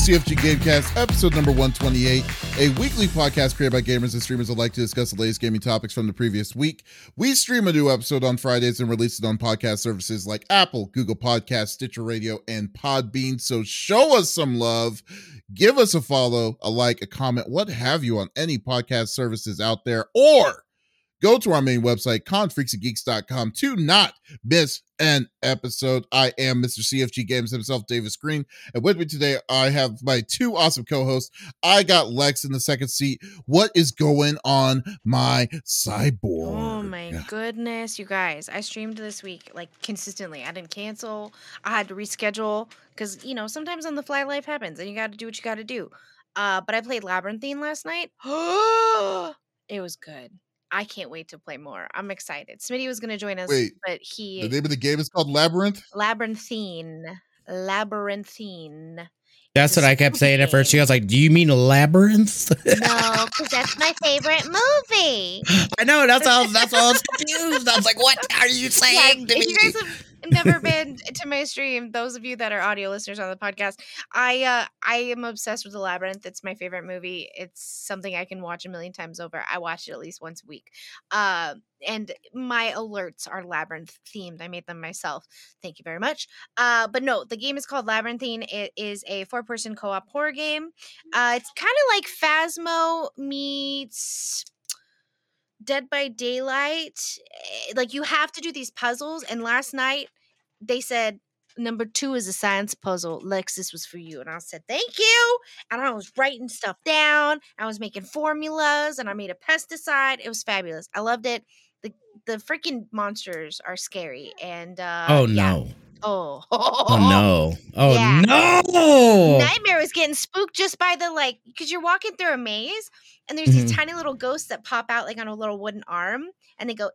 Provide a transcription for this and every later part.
CFG Gamecast, episode number 128, a weekly podcast created by gamers and streamers that like to discuss the latest gaming topics from the previous week. We stream a new episode on Fridays and release it on podcast services like Apple, Google Podcasts, Stitcher Radio, and Podbean. So show us some love. Give us a follow, a like, a comment, what have you on any podcast services out there, or go to our main website, confreaksandgeeks.com, to not miss an episode. I am Mr. CFG Games himself, Davis Green. And with me today, I have my two awesome co hosts. I got Lex in the second seat. What is going on, my cyborg? Oh my goodness, you guys. I streamed this week like consistently. I didn't cancel. I had to reschedule because, you know, sometimes on the fly life happens and you got to do what you got to do. Uh, but I played Labyrinthine last night. it was good. I can't wait to play more. I'm excited. Smitty was going to join us, Wait, but he The name of the game is called Labyrinth. Labyrinthine. Labyrinthine. That's The what I kept saying at first. She was like, "Do you mean labyrinth?" No, because that's my favorite movie. I know. That's all. That's all. I was confused. I was like, "What are you Yeah, saying to me?" you guys have never been to my stream, those of you that are audio listeners on the podcast, I uh I am obsessed with the labyrinth. It's my favorite movie. It's something I can watch a million times over. I watch it at least once a week. Uh, and my alerts are labyrinth themed. I made them myself. Thank you very much. Uh, but no, the game is called Labyrinthine. It is a four-person co-op horror game. Uh, it's kind of like Phasmo meets Dead by Daylight. eh, Like you have to do these puzzles. And last night they said number two is a science puzzle. Lex, this was for you. And I said, thank you. And I was writing stuff down. I was making formulas and I made a pesticide. It was fabulous. I loved it. The the freaking monsters are scary. And uh oh yeah. Oh, Oh no! Oh Yeah. no! Nightmare was getting spooked just by the like, because you're walking through a maze and there's these Mhm. tiny little ghosts that pop out like on a little wooden arm and they go.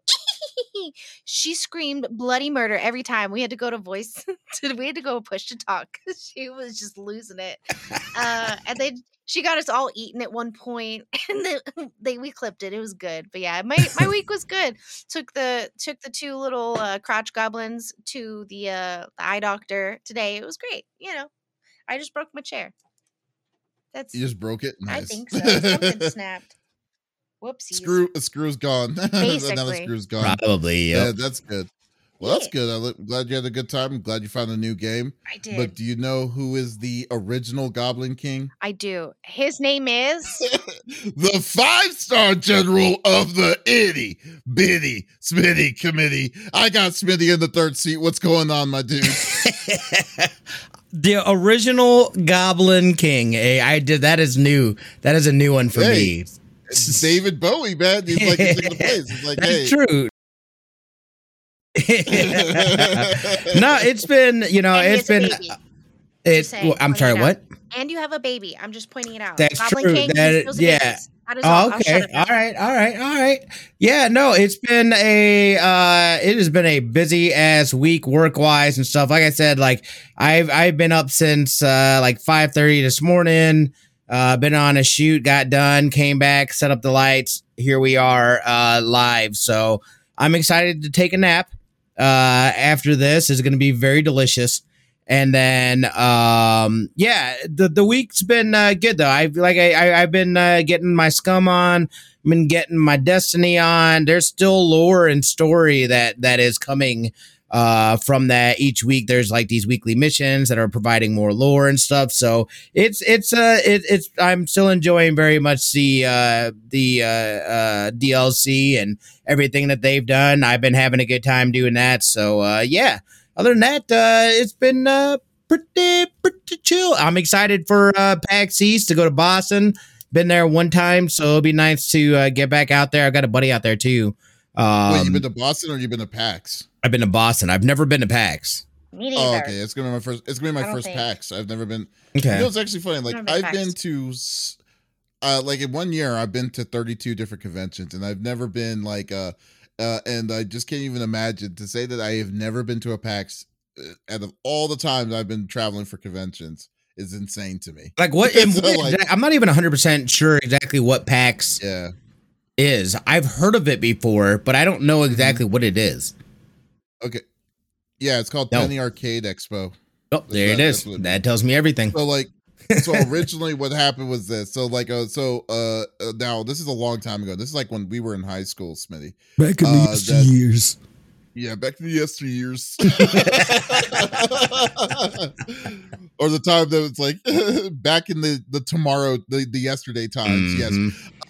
she screamed bloody murder every time. We had to go to voice. to, we had to go push to talk she was just losing it. Uh, and then she got us all eaten at one point, and then they we clipped it. It was good, but yeah, my my week was good. Took the took the two little uh, crotch goblins to the uh, the eye doctor today. It was great. You know, I just broke my chair. That's You just broke it. I Nice. think so. Something snapped. Whoopsies. Screw, a screw's gone. now the Basically. screw's gone. Probably. Yeah, that's good. Well, that's good. I'm glad you had a good time. I'm glad you found a new game. I did. But do you know who is the original Goblin King? I do. His name is. the five star general of the itty bitty Smitty committee. I got Smitty in the third seat. What's going on, my dude? the original Goblin King. Hey, I did. That is new. That is a new one for Hey, me. It's David Bowie, man. He's like he's taking the place. It's like, hey. That's true. no, it's been you know and he it's has been baby. it's. saying, well, I'm sorry. What? And you have a baby. I'm just pointing it out. That's Goblin true. King, he That- yeah. That is. Oh, okay. shut up now. All right. All right. All right. Yeah. No, it's been a uh it has been a busy ass week work wise and stuff. Like I said, like I've I've been up since uh like five thirty this morning. Uh been on a shoot, got done, came back, set up the lights. Here we are uh live. So I'm excited to take a nap. Uh after this is gonna be very delicious. And then, um, yeah, the the week's been uh, good though. I've like I, I I've been uh, getting my scum on, been getting my destiny on. There's still lore and story that that is coming uh from that each week there's like these weekly missions that are providing more lore and stuff so it's it's uh it, it's i'm still enjoying very much the uh the uh uh dlc and everything that they've done i've been having a good time doing that so uh yeah other than that, uh, it's been uh, pretty pretty chill. I'm excited for uh, PAX East to go to Boston. Been there one time, so it'll be nice to uh, get back out there. I've got a buddy out there too. Um, Wait, you been to Boston or you've been to PAX? I've been to Boston. I've never been to PAX. Me neither. Oh, okay. It's gonna be my first. It's gonna be my first think. PAX. I've never been. Okay. You know, it's actually funny. Like Never been I've been to, uh, like in one year, I've been to 32 different conventions, and I've never been like, uh, uh, and I just can't even imagine to say that I have never been to a PAX. Uh, out of all the times I've been traveling for conventions, is insane to me. like what? So, what like- I'm not even 100 percent sure exactly what PAX Yeah. Is. I've heard of it before, but I don't know exactly what it is. Okay. Yeah, it's called No. Penny Arcade Expo. Oh, there it that- is. that's what it That tells me everything. So like so originally what happened was this. So like uh so uh, uh now this is a long time ago. This is like when we were in high school, Smitty. Back in Uh, the that- years. Yeah, back in the yesteryears. or the time that it's like back in the the tomorrow the, the yesterday times. Yes.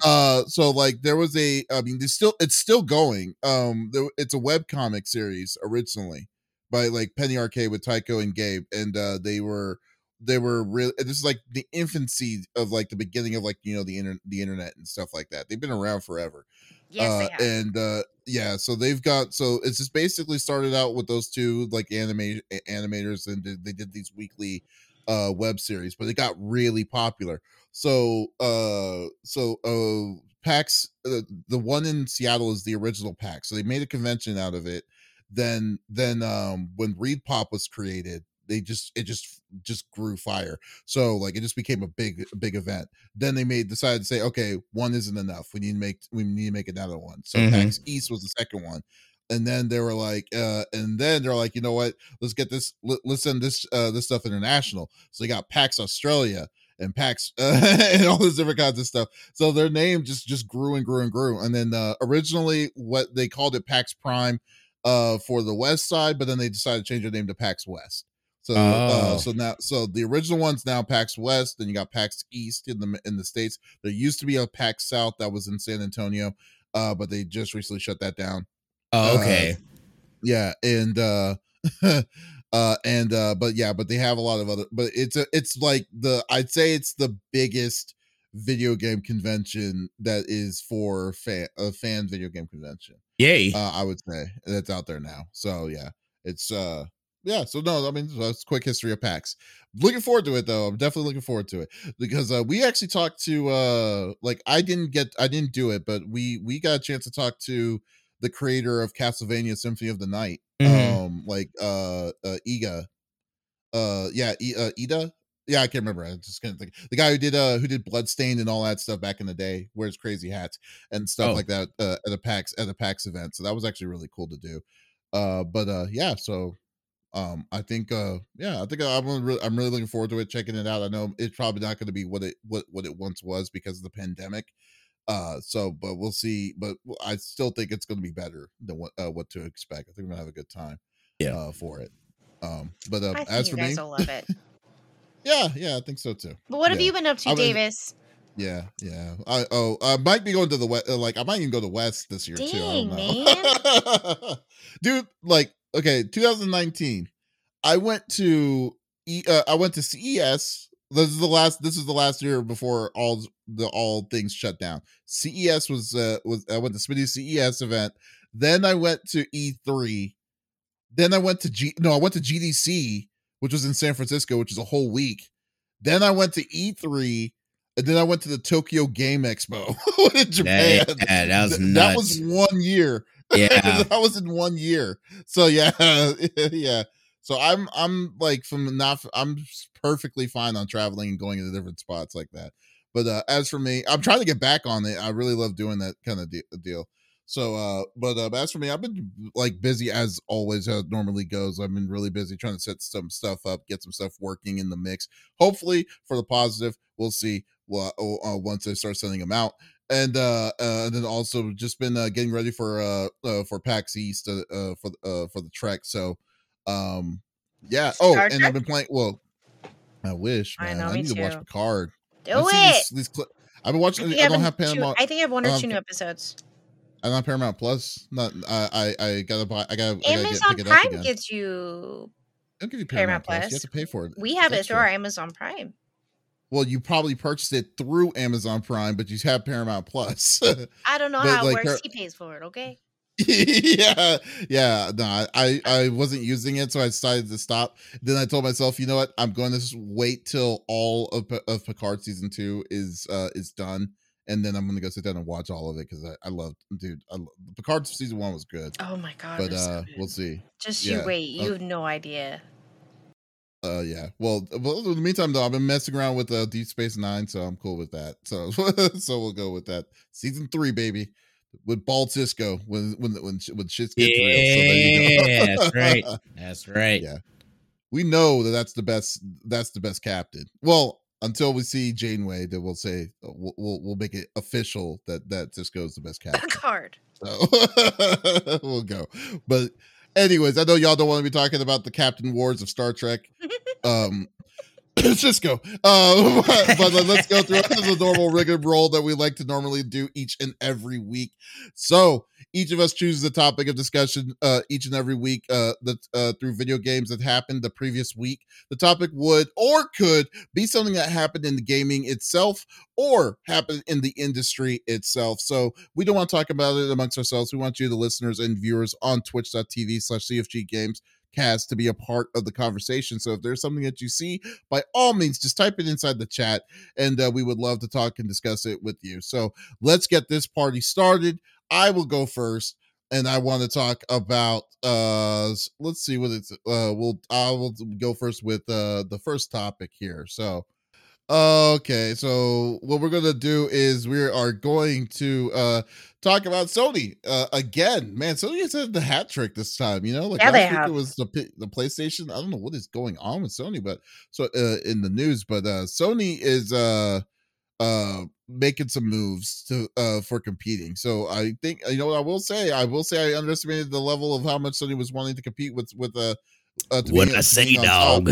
Uh so like there was a I mean there's still it's still going. Um there, it's a web comic series originally by like Penny Arcade with Tycho and Gabe and uh they were they were really this is like the infancy of like the beginning of like you know the inter- the internet and stuff like that. They've been around forever Yes, uh, they have. and uh yeah so they've got so it's just basically started out with those two like anime animators and they did these weekly uh web series but it got really popular. So uh so uh pax uh, the one in seattle is the original pax so they made a convention out of it. Then then um when ReedPop was created they just it just just grew fire. So like it just became a big big event. Then they made decided to say okay one isn't enough. We need to make we need to make another one. So Mhm. pax east was the second one and then they were like uh and then they're like you know what? Let's get this let, let's send this uh this stuff international. So they got pax australia and pax uh, and all this different kinds of stuff. So their name just just grew and grew and grew. And then uh originally what they called it pax prime uh for the west side but then they decided to change their name to pax west. So uh, Oh. so now so the original one's now pax west then you got pax east in the in the states. There used to be a pax south that was in san antonio uh but they just recently shut that down Oh, okay. yeah and uh uh and uh but yeah but they have a lot of other but it's a it's like the i'd say it's the biggest video game convention that is for fan a fan video game convention Yay. uh i would say that's out there now so yeah it's uh yeah so no i mean that's quick history of pax looking forward to it though i'm definitely looking forward to it because uh we actually talked to uh like i didn't get i didn't do it but we we got a chance to talk to the creator of castlevania symphony of the night Mhm. um like uh uh iga uh yeah I, uh, ida yeah i can't remember i just can't think the guy who did uh who did bloodstained and all that stuff back in the day wears crazy hats and stuff Oh. like that uh, at a pax at a pax event so that was actually really cool to do uh but uh yeah so um i think uh yeah i think i'm really i'm really looking forward to it checking it out i know it's probably not going to be what it what what it once was because of the pandemic uh so but we'll see but i still think it's going to be better than what uh what to expect i think we're gonna have a good time Yeah. uh for it um but uh I think as you for guys me will love it. yeah yeah i think so too But what have you been up to, I was- Davis? yeah yeah i oh i might be going to the west uh, like i might even go to west this year too I don't know. dude like okay 2019 i went to E- uh, i went to ces this is the last this is the last year before all the all things shut down ces was uh was i went to smitty's ces event then i went to e3 then i went to g no i went to gdc which was in san francisco which is a whole week then i went to e3 and then i went to the tokyo game expo in japan yeah, that was Th- that was one year Yeah. that was in one year. So yeah, yeah. So I'm I'm like from not I'm perfectly fine on traveling and going to different spots like that. But uh as for me, I'm trying to get back on it. I really love doing that kind of de- deal. So uh but uh as for me, I've been like busy as always how it normally goes. I've been really busy trying to set some stuff up, get some stuff working in the mix. Hopefully for the positive. We'll see well, uh, once I start sending them out and uh, uh and then also just been uh, getting ready for uh, uh for PAX East uh, uh for uh for the trek. So um yeah. Oh, and I've been playing. Well, I wish. I Man. know, I me need to watch too. Picard. Do I've it. These, these I've been watching. think I, I, don't have have two, Paramount. I think I have one or um, two new episodes. I don't have Paramount Plus. Not. I. I. I gotta buy. I gotta. I gotta get, Amazon it Prime again. gets you. I'll give you Paramount, Paramount Plus. You Plus. have to pay for it. We have it extra. through our Amazon Prime. Well, you probably purchased it through Amazon Prime, but you have Paramount Plus. I don't know But, how it like, works. her- He pays for it. Okay. yeah, yeah. No, I- I wasn't using it, so I decided to stop. Then I told myself, you know what? I'm going to just wait till all of of Picard season two is uh is done, and then I'm going to go sit down and watch all of it because I I love, dude. I love, Picard season one was good, Oh my god. but was so uh we'll see. Just yeah, you wait. You uh, have no idea. Uh yeah. Well, well, in the meantime though, I've been messing around with uh, Deep Space Nine, so I'm cool with that. So so we'll go with that. Season three, baby. With Bald Sisko when when when when shit's gets real. So there you go. That's right. That's right. Yeah. we know that that's the best that's the best captain well until we see Janeway, that we'll say uh, we'll, we'll, we'll make it official that that Sisko's the best captain. Card. So we'll go. But anyways, I know y'all don't want to be talking about the Captain Wars of Star Trek. Um Sisko. Uh, but, but let's go through the normal rig and roll that we like to normally do each and every week. So each of us chooses a topic of discussion uh, each and every week uh, that, uh, through video games that happened the previous week. The topic would or could be something that happened in the gaming itself or happened in the industry itself. So we don't want to talk about it amongst ourselves. We want you, the listeners and viewers, on twitch.tv slash CFG Games cast to be a part of the conversation. So if there's something that you see, by all means, just type it inside the chat and uh, we would love to talk and discuss it with you. So let's get this party started. I will go first and I want to talk about uh let's see what it's uh we'll I will go first with uh the first topic here. So Okay, so what we're gonna do is we are going to uh talk about Sony uh again. Man, Sony has had the hat trick this time. You know, like Yeah, they last week have. it was the the PlayStation. I don't know what is going on with Sony, but so uh in the news, but uh Sony is uh uh making some moves to uh for competing. So I think you know what I will say. I will say I underestimated the level of how much Sony was wanting to compete with with uh. uh to What be- I to say, being on top.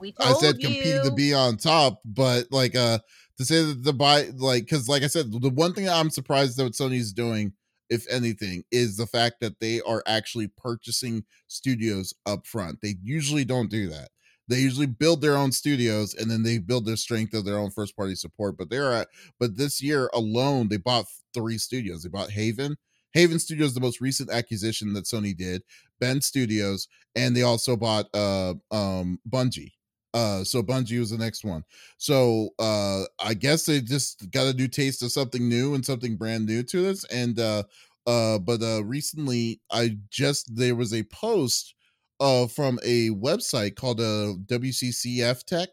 We I said you. competing to be on top, but like uh to say that the buy like because like I said, the one thing that I'm surprised that Sony's doing, if anything, is the fact that they are actually purchasing studios up front. They usually don't do that. They usually build their own studios and then they build their strength of their own first party support. But they're at but this year alone, they bought three studios. They bought Haven. Haven Studios, the most recent acquisition that Sony did, Ben Studios, and they also bought uh um Bungie. Uh so Bungie was the next one. So uh I guess they just got a new taste of something new and something brand new to this. And uh uh but uh recently I just there was a post uh from a website called uh WCCF Tech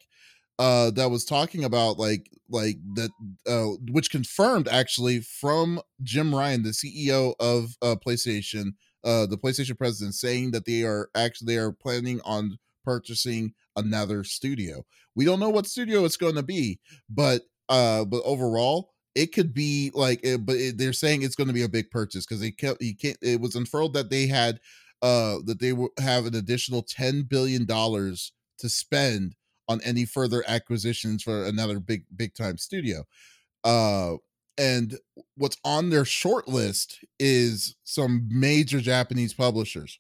uh that was talking about like like that uh which confirmed actually from Jim Ryan the CEO of uh PlayStation uh the PlayStation president saying that they are actually they are planning on purchasing another studio. We don't know what studio it's going to be, but uh but overall it could be like it, but it, they're saying it's going to be a big purchase because they kept he can't it was unfurled that they had uh that they will have an additional 10 billion dollars to spend on any further acquisitions for another big big time studio uh and what's on their short list is some major japanese publishers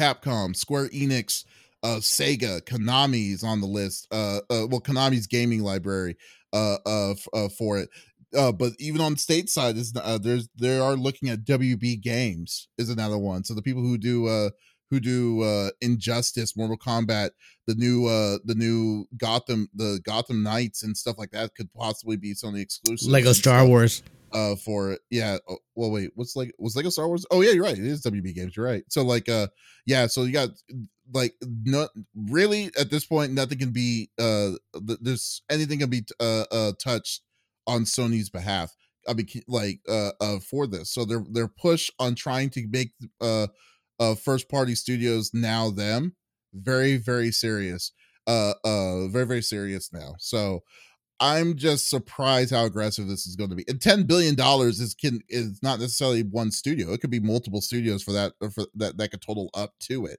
capcom square enix uh sega konami's on the list uh, uh well konami's gaming library uh uh, f- uh for it uh, but even on the stateside, is uh, there's they are looking at WB Games is another one. So the people who do uh who do uh Injustice, Mortal Kombat, the new uh the new Gotham, the Gotham Knights and stuff like that could possibly be Sony exclusive. Lego Star Wars. Uh for. Yeah. Oh, well, wait. What's like was Lego Star Wars? Oh yeah, you're right. It is WB Games. You're right. So like uh yeah. So you got like not really at this point nothing can be uh th- there's anything can be uh uh touched on Sony's behalf. I mean like uh uh for this. So their their push on trying to make uh uh first party studios now them very very serious. Uh uh very very serious now. So I'm just surprised how aggressive this is going to be. And ten billion dollars is can is not necessarily one studio. It could be multiple studios for that for that that could total up to it.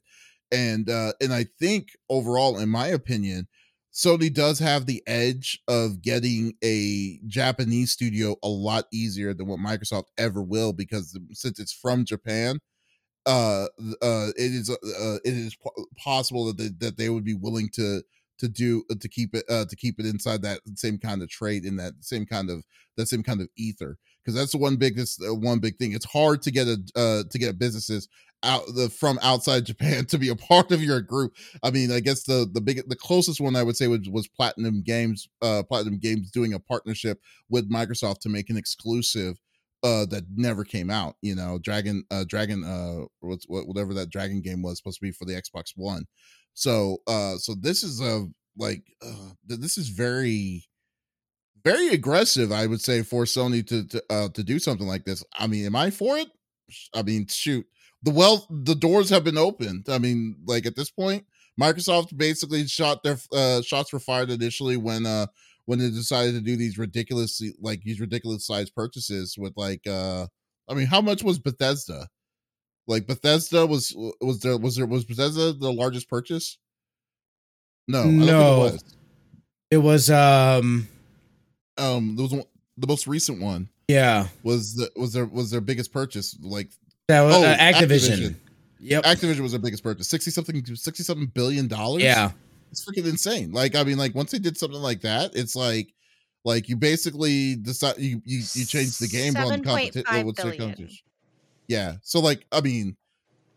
And uh and I think overall, in my opinion, Sony does have the edge of getting a Japanese studio a lot easier than what Microsoft ever will because since it's from Japan, uh uh it is uh it is possible that they, that they would be willing to to do uh, to keep it uh to keep it inside that same kind of trade in that same kind of that same kind of ether because that's the one big this uh, one big thing. It's hard to get a uh to get businesses out the from outside Japan to be a part of your group. I mean I guess the the big the closest one I would say was, was Platinum Games uh Platinum Games doing a partnership with Microsoft to make an exclusive uh that never came out you know dragon uh dragon uh whatever that dragon game was supposed to be for the xbox one so uh so this is a like uh this is very very aggressive i would say for sony to to uh to do something like this. I mean am i for it? I mean shoot. The well the doors have been opened. I mean like at this point Microsoft basically shot their uh, shots were fired initially when uh when they decided to do these ridiculous like these ridiculous size purchases with like uh I mean how much was Bethesda? Like Bethesda was was there was there was Bethesda the largest purchase? No, I don't think No. it was. It was um Um, there was one, the most recent one yeah. was the was their was their biggest purchase. Like That was oh, uh, Activision. Activision. Yep. Activision was their biggest purchase. Sixty something sixty something billion dollars. yeah. it's freaking insane. Like, I mean, like once they did something like that, it's like, like you basically decide you you, you change the game on 7.5 competition. Yeah, so like, I mean,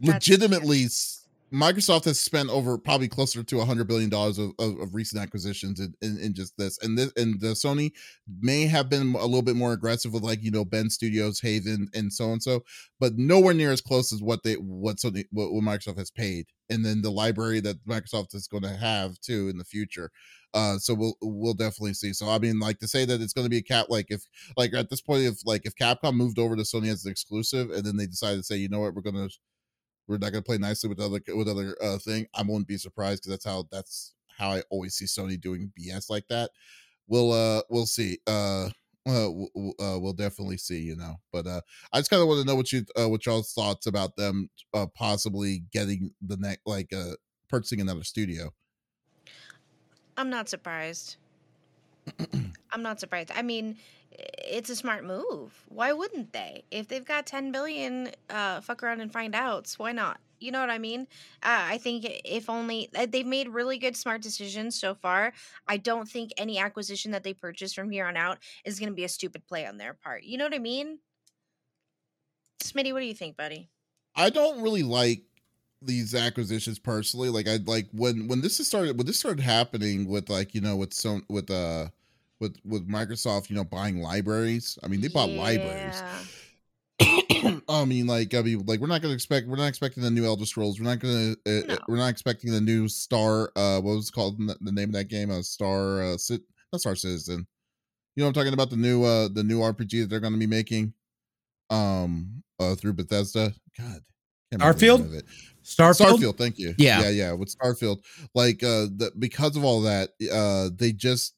That's legitimately, s- Microsoft has spent over probably closer to a hundred billion dollars of, of, of recent acquisitions in, in, in just this, and this and the Sony may have been a little bit more aggressive with like you know Ben Studios, Haven, and so and so, but nowhere near as close as what they what Sony what, what Microsoft has paid, and then the library that Microsoft is going to have too in the future. Uh, so we'll we'll definitely see. So I mean, like to say that it's going to be a cap, like if like at this point, if like if Capcom moved over to Sony as an exclusive, and then they decided to say, you know what, we're gonna we're not gonna play nicely with other with other uh thing, I won't be surprised because that's how that's how I always see Sony doing BS like that. We'll uh we'll see. Uh uh, uh, we'll definitely see, you know. But uh, I just kind of want to know what you, uh, what y'all's thoughts about them uh, possibly getting the next, like, uh, purchasing another studio. I'm not surprised. I'm not surprised. I mean, it's a smart move. Why wouldn't they? If they've got 10 billion, uh, fuck around and find outs. Why not? You know what I mean? Uh, I think if only uh, they've made really good, smart decisions so far. I don't think any acquisition that they purchase from here on out is going to be a stupid play on their part. You know what I mean? Smitty, what do you think, buddy? I don't really like these acquisitions personally. Like I like when when this is started when this started happening with like you know with some with uh with with Microsoft you know buying libraries. I mean they bought libraries. I mean like I mean like we're not gonna expect we're not expecting the new Elder Scrolls. We're not gonna uh, No. we're not expecting the new Star. Uh, what was it called the the name of that game? Uh, Star. Uh, Cit- not Star Citizen. You know I'm talking about the new uh the new RPG that they're gonna be making. Um, uh, through Bethesda. God. Can't remember the name Starfield? Starfield. Starfield, thank you. Yeah. yeah, yeah. With Starfield, like uh, the, because of all that, uh, they just,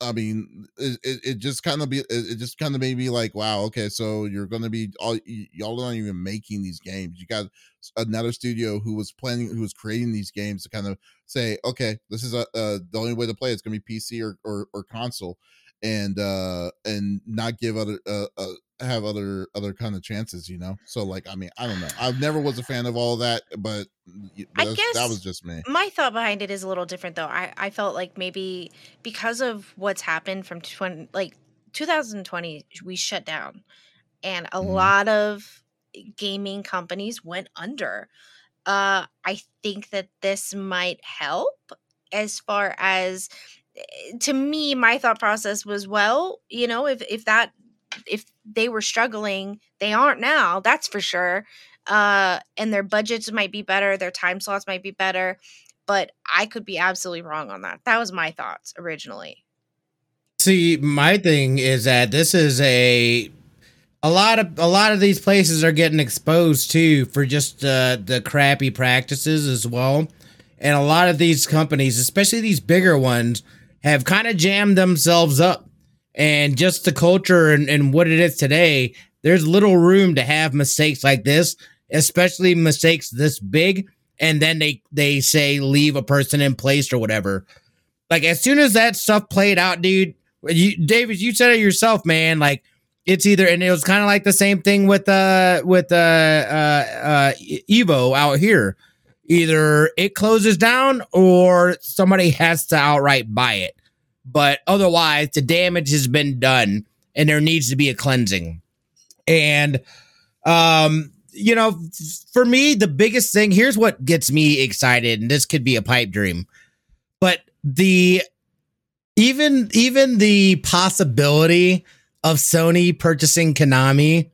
I mean, it, it, just kind of be, it, just kind of made me like, wow, okay, so you're gonna be all y- y'all are not even making these games. You got another studio who was planning, who was creating these games to kind of say, okay, this is a uh, the only way to play. It's gonna be PC or or, or console, and uh, and not give other uh, uh have other other kind of chances, you know. So like, I mean, I don't know. I've never was a fan of all that, but I guess that was just me. my thought behind it is a little different though i i felt like maybe because of what's happened from 20 like 2020 we shut down and a Mhm. lot of gaming companies went under uh i think that this might help as far as eh, to me my thought process was well you know if if that if they were struggling they aren't now that's for sure uh and their budgets might be better their time slots might be better but i could be absolutely wrong on that that was my thoughts originally. See, my thing is that this is a a lot of a lot of these places are getting exposed too for just uh, the crappy practices as well, and a lot of these companies, especially these bigger ones, have kind of jammed themselves up, and just the culture and, and what it is today. There's little room to have mistakes like this, especially mistakes this big, and then they they say leave a person in place or whatever. Like as soon as that stuff played out, dude, you David, you said it yourself, man. Like it's either, and it was kind of like the same thing with uh with uh uh uh Evo out here. Either it closes down or somebody has to outright buy it. But otherwise, the damage has been done, and there needs to be a cleansing. And um, you know, for me, the biggest thing here's what gets me excited, and this could be a pipe dream, but the even even the possibility of Sony purchasing Konami.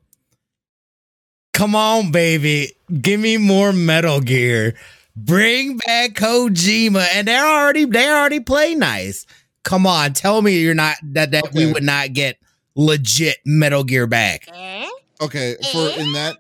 Come on, baby. Give me more Metal Gear. Bring back Kojima. And they're already they already play nice. Come on, tell me you're not that, that we would not get legit Metal Gear back. eh? Okay, for in that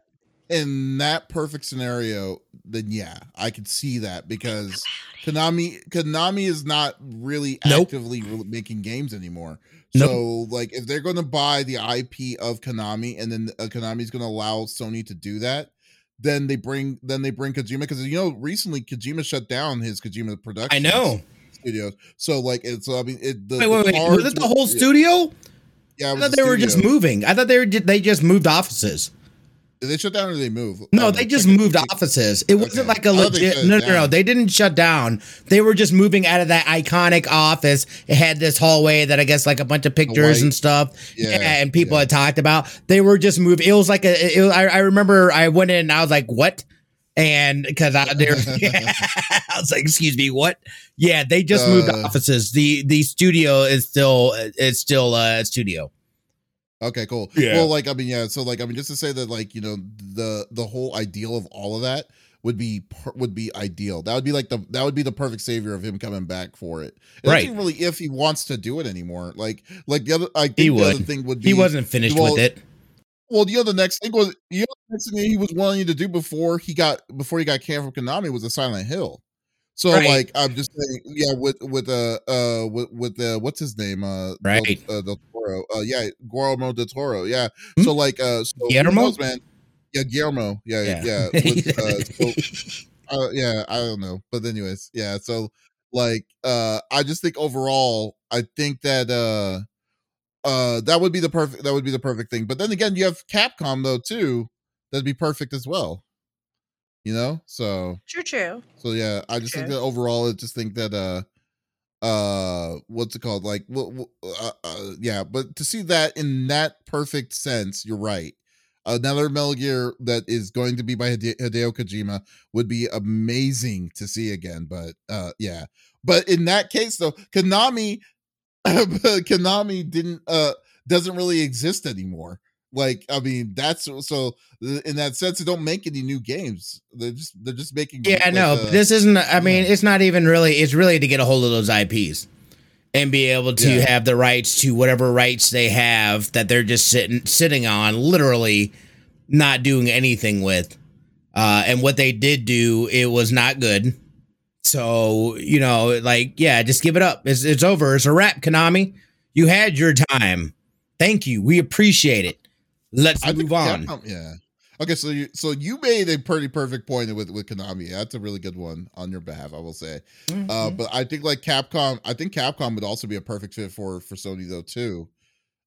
in that perfect scenario, then yeah, I could see that because Konami Konami is not really Nope. actively re- making games anymore. Nope. So like if they're going to buy the IP of Konami and then uh, Konami's going to allow Sony to do that, then they bring then they bring Kojima because you know recently Kojima shut down his Kojima production. I know. Studios. So like it's I mean it the, Wait, wait, the wait. Was it the whole studio? Yeah, I thought the they were just moving. I thought they were they just moved offices. Did they shut down or did they move? No, Oh, they just moved offices. It wasn't like a oh, thought legit. it No, no, no. They didn't shut down. They were just moving out of that iconic office. It had this hallway that I guess like a bunch of pictures and stuff. Yeah, Yeah, and people yeah. had talked about. They were just moving. It was like a. Was, I, I remember I went in and I was like, "What?" And because I, they were- I was like, "Excuse me, what?" Yeah, they just moved Uh, offices. the The studio is still it's still a studio. Okay, cool. Yeah. Well, like I mean, yeah. So like I mean, just to say that like you know the the whole ideal of all of that would be per- would be ideal. That would be like the that would be the perfect savior of him coming back for it. And Right. Right. Really, if he wants to do it anymore, like like the other, I think He the other thing would be He wasn't finished well, with it. Well, the other next thing was the other next thing he was wanting to do before he got before he got canned from Konami was a Silent Hill. So Right. like I'm just saying, yeah, with with uh uh with with uh what's his name uh Right. Del, uh, Del Toro uh yeah Guillermo del Toro yeah Hmm? so like uh so Guillermo? knows, man yeah Guillermo yeah yeah, Yeah. With, uh, so, uh, yeah I don't know but anyways yeah so like uh I just think overall I think that uh uh that would be the perfect that would be the perfect thing. But then again you have capcom though too that'd be perfect as well you know? So True, true. so yeah i just think that overall i just think that uh uh what's it called? Like well, well, uh, uh, yeah but to see that in that perfect sense you're right. Another metal gear that is going to be by Hide- hideo kojima would be amazing to see again but uh yeah. But in that case though konami konami didn't uh doesn't really exist anymore like i mean that's so in that sense they don't make any new games they're just they're just making Yeah, I like, know. uh, this isn't. I mean, yeah. it's not even really. It's really to get a hold of those IPs and be able to Yeah. have the rights to whatever rights they have that they're just sitting sitting on, literally not doing anything with. Uh, and what they did do, it was not good. So you know, like, yeah, just give it up. It's it's over. It's a wrap, Konami. You had your time. Thank you. We appreciate it. Let's I move on. Capcom- yeah. Okay, so you so you made a pretty perfect point with with Konami. That's a really good one on your behalf, I will say. Uh, Mhm. but I think like Capcom, I think Capcom would also be a perfect fit for for Sony though too,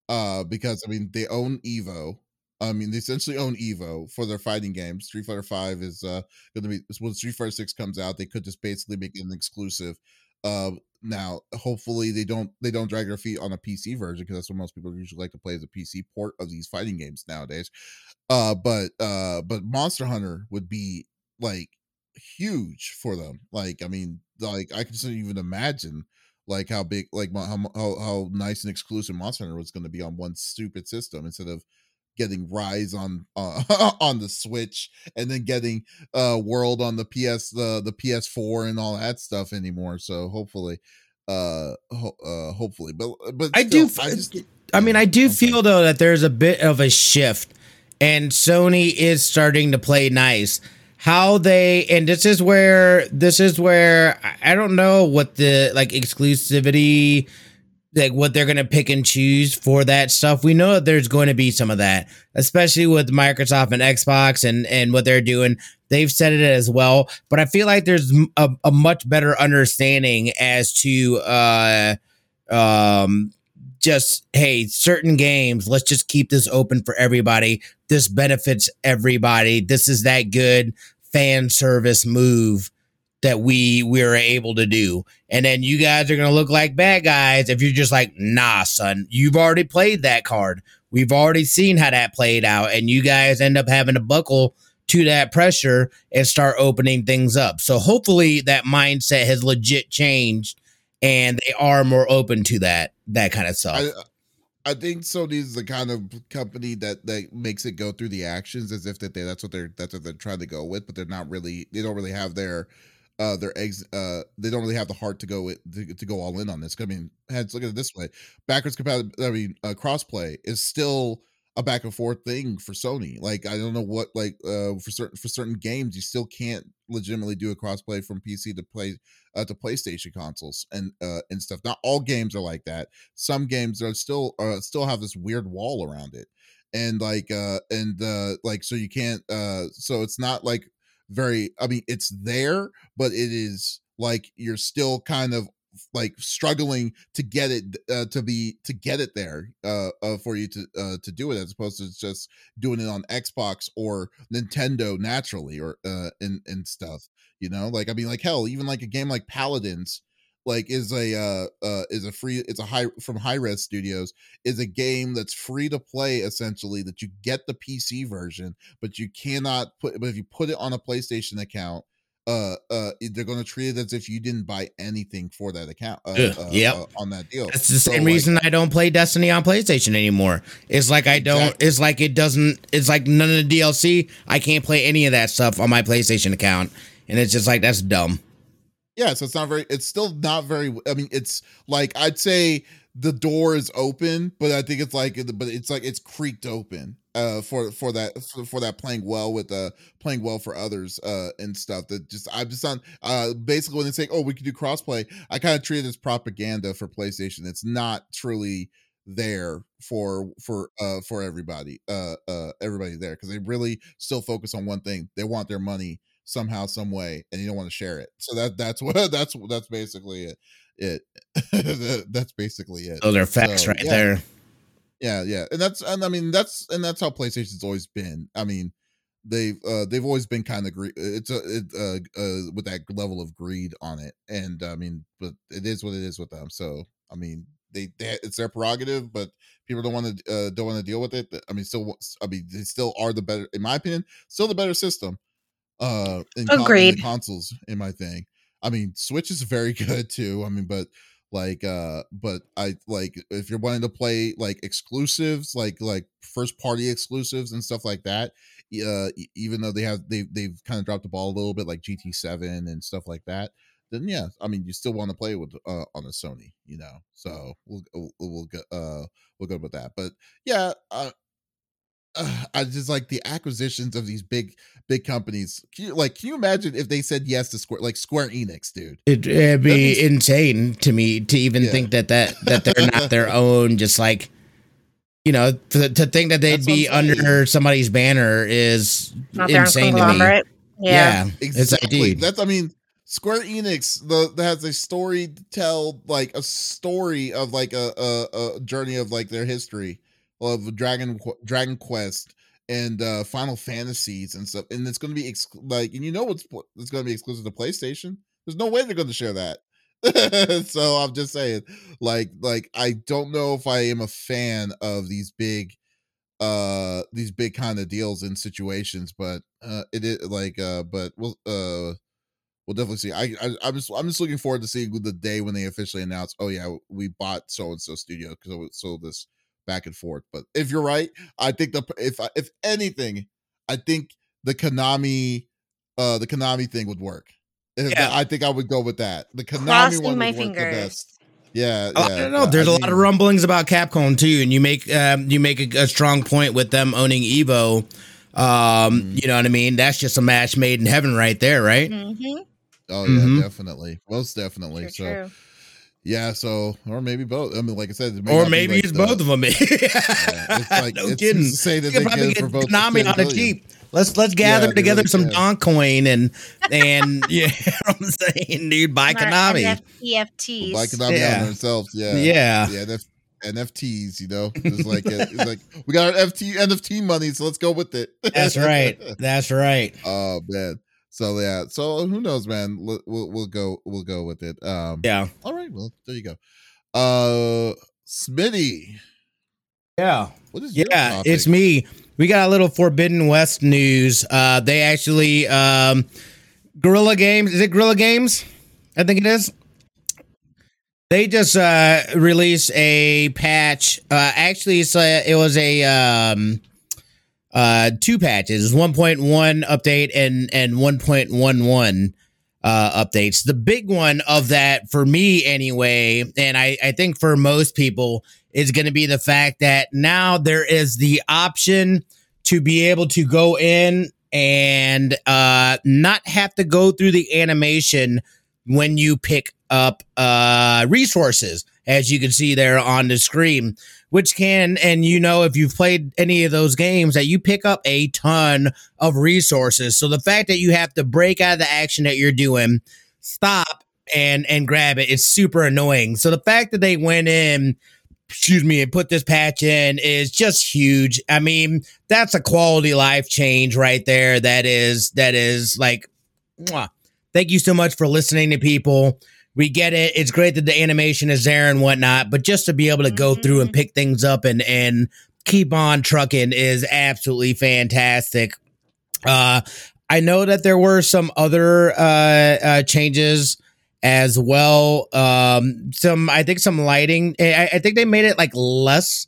uh, because I mean they own Evo. I mean they essentially own Evo for their fighting games. Street Fighter Five is uh going to be when Street Fighter Six comes out, they could just basically make it an exclusive. Uh, now hopefully they don't they don't drag their feet on a PC version because that's what most people usually like to play as a PC port of these fighting games nowadays. Uh, but uh, but Monster Hunter would be like huge for them. Like, I mean, like I can even imagine like how big, like how how, how nice and exclusive Monster Hunter was going to be on one stupid system instead of getting Rise on uh, on the Switch and then getting uh World on the PS the the PS4 and all that stuff anymore. So hopefully, uh, ho- uh hopefully, but but I do still, I just I mean, I do I'm feel though that there's a bit of a shift, and Sony is starting to play nice. How they and this is where this is where I- I don't know what the like exclusivity, like what they're gonna pick and choose for that stuff. We know that there's going to be some of that, especially with Microsoft and Xbox and and what they're doing. They've said it as well, but I feel like there's a much better understanding as to uh um just hey certain games let's just keep this open for everybody this benefits everybody this is that good fan service move that we we are able to do. And then you guys are to look like bad guys if you're just like nah son you've already played that card. We've already seen how that played out. And you guys end up having to buckle to that pressure and start opening things up. So hopefully that mindset has legit changed and they are more open to that that kind of stuff. I I think Sony's the kind of company that that makes it go through the actions as if that they that's what they're that's what they're trying to go with, but they're not really they don't really have their uh their eggs uh they don't really have the heart to go with to, to go all in on this. I mean, heads look at it this way: backwards compatibility, I mean, uh, crossplay is still a back and forth thing for Sony. Like I don't know what like uh for certain for certain games you still can't legitimately do a crossplay from PC to play uh, to PlayStation consoles and uh and stuff. Not all games are like that. Some games are still uh still have this weird wall around it. And like uh and uh like so you can't uh so it's not like very I mean it's there but it is like you're still kind of like struggling to get it uh, to be to get it there uh, uh, for you to uh, to do it as opposed to just doing it on Xbox or Nintendo naturally or uh and and stuff you know? Like I mean like hell even like a game like Paladins like is a uh uh is a free it's a high from Hi-Rez Studios is a game that's free to play essentially that you get the PC version but you cannot put but if you put it on a PlayStation account uh uh they're going to treat it as if you didn't buy anything for that account uh, uh, yep. uh, on that deal That's the So, same like, reason I don't play Destiny on PlayStation anymore. It's like I don't. Exactly. It's like it doesn't. It's like none of the DLC. I can't play any of that stuff on my PlayStation account, and it's just like that's dumb. Yeah so it's not very it's still not very i mean it's like i'd say the door is open but i think it's like but it's like it's creaked open uh for for that for, for that playing well with uh playing well for others uh and stuff that just i'm just on uh basically when they say oh we can do crossplay i kind of treat it as propaganda for playstation. It's not truly there for for uh for everybody uh uh everybody there because they really still focus on one thing. They want their money somehow some way and you don't want to share it so that that's what that's that's basically it it That- that's basically it Those are facts So, right yeah. there. yeah yeah and that's and i mean that's and that's how playstation's always been i mean they've uh they've always been kind of gre- it's a it, uh, uh with that level of greed on it and i mean but it is what it is with them so i mean they, they it's their prerogative but people don't want to uh don't want to deal with it i mean still i mean they still are the better in my opinion still the better system uh in, con- the consoles in my thing. I mean switch is very good too i mean but like uh but i like if you're wanting to play like exclusives like like first party exclusives and stuff like that uh even though they have they they've kind of dropped the ball a little bit like gt7 and stuff like that then yeah i mean you still want to play with uh on a sony you know so we'll we'll, we'll go uh we'll go with that but yeah uh uh, I just like the acquisitions of these big, big companies. Can you, like, can you imagine if they said yes to Square, like Square Enix, dude? It, it'd be means- insane to me to even Yeah. think that that that they're not their own. Just like you know, to, to think that they'd That's be under somebody's banner is Not insane to me. conglomerate. Yeah, Yeah. it's Exactly. That's I mean, Square Enix the that has a story to tell, like a story of like a a, a journey of like their history of Dragon Dragon Quest and uh Final Fantasies and stuff, and it's going to be ex- like, and you know what's it's going to be exclusive to PlayStation. There's no way they're going to share that. so I'm just saying, like, like I don't know if I am a fan of these big uh these big kind of deals and situations but uh it is like uh but we'll uh we'll definitely see i, I i'm just i'm just looking forward to seeing the day when they officially announce oh yeah we bought so and so studio because so this back and forth but if you're right i think the if if anything i think the konami uh the konami thing would work Yeah. i think i would go with that the konami Crossing one my would work the fingers. best yeah, Oh, yeah I don't know. There's I a lot of rumblings about Capcom too, and you make um, you make a, a strong point with them owning Evo. Um, Mhm. you know what I mean? That's just a match made in heaven, right there, right? Mm-hmm. Oh yeah, Mhm. definitely, most definitely. True, so true. Yeah, so or maybe both. I mean, like I said, it may Or maybe like it's the- both of them. Yeah, it's like no it's kidding. to say that You they could probably get it get for both Konami on a billion. cheap. Let's let's gather they together really some can. Don coin and and yeah, you know I'm saying, dude, buy Konami. EFTs. Buy Konami Yeah. on themselves. Yeah, Yeah. yeah. NF- NFTs, you know, it's like uh, it's like we got our FT NFT money, so let's go with it. That's right. That's right. oh man. So yeah. So who knows, man? We'll, we'll we'll go we'll go with it. Um. Yeah. All right. Well, there you go. Uh, Smitty. Yeah. What is Yeah, it's me. We got a little Forbidden West news. Uh, they actually um, Guerrilla Games. Is it Guerrilla Games? I think it is. They just uh, released a patch. Uh, actually, it's a, it was a um, uh, two patches: one point one update and and one point one one. uh, updates. The big one of that for me, anyway, and I, I think for most people, is going to be the fact that now there is the option to be able to go in and uh, not have to go through the animation when you pick up uh, resources, as you can see there on the screen, which can, and you know, if you've played any of those games, that you pick up a ton of resources. So the fact that you have to break out of the action that you're doing, stop and and grab it, it's super annoying. So the fact that they went in excuse me, and put this patch in is just huge. I mean, that's a quality life change right there. That is, that is like, mwah. thank you so much for listening to people. We get it. It's great that the animation is there and whatnot, but just to be able to go through and Mhm. pick things up and, and keep on trucking is absolutely fantastic. Uh, I know that there were some other uh, uh, changes as well. Um, some I think some lighting. I, I think they made it like less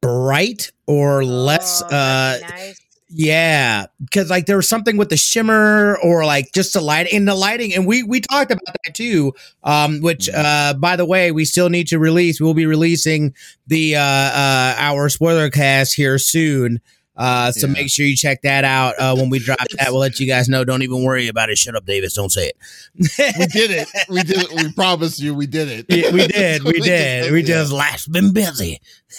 bright or less. Oh, Uh, nice. Yeah, because like there was something with the shimmer or like just the light in the lighting, and we we talked about that too. Um, which uh, by the way, we still need to release. We'll be releasing the uh, uh our spoiler cast here soon. Uh, so Yeah. make sure you check that out uh, when we drop that. We'll let you guys know. Don't even worry about it. Shut up, Davis. Don't say it. We did it. We did it. We promised you. We did it. Yeah, we did. We just- did. We yeah. just last been busy.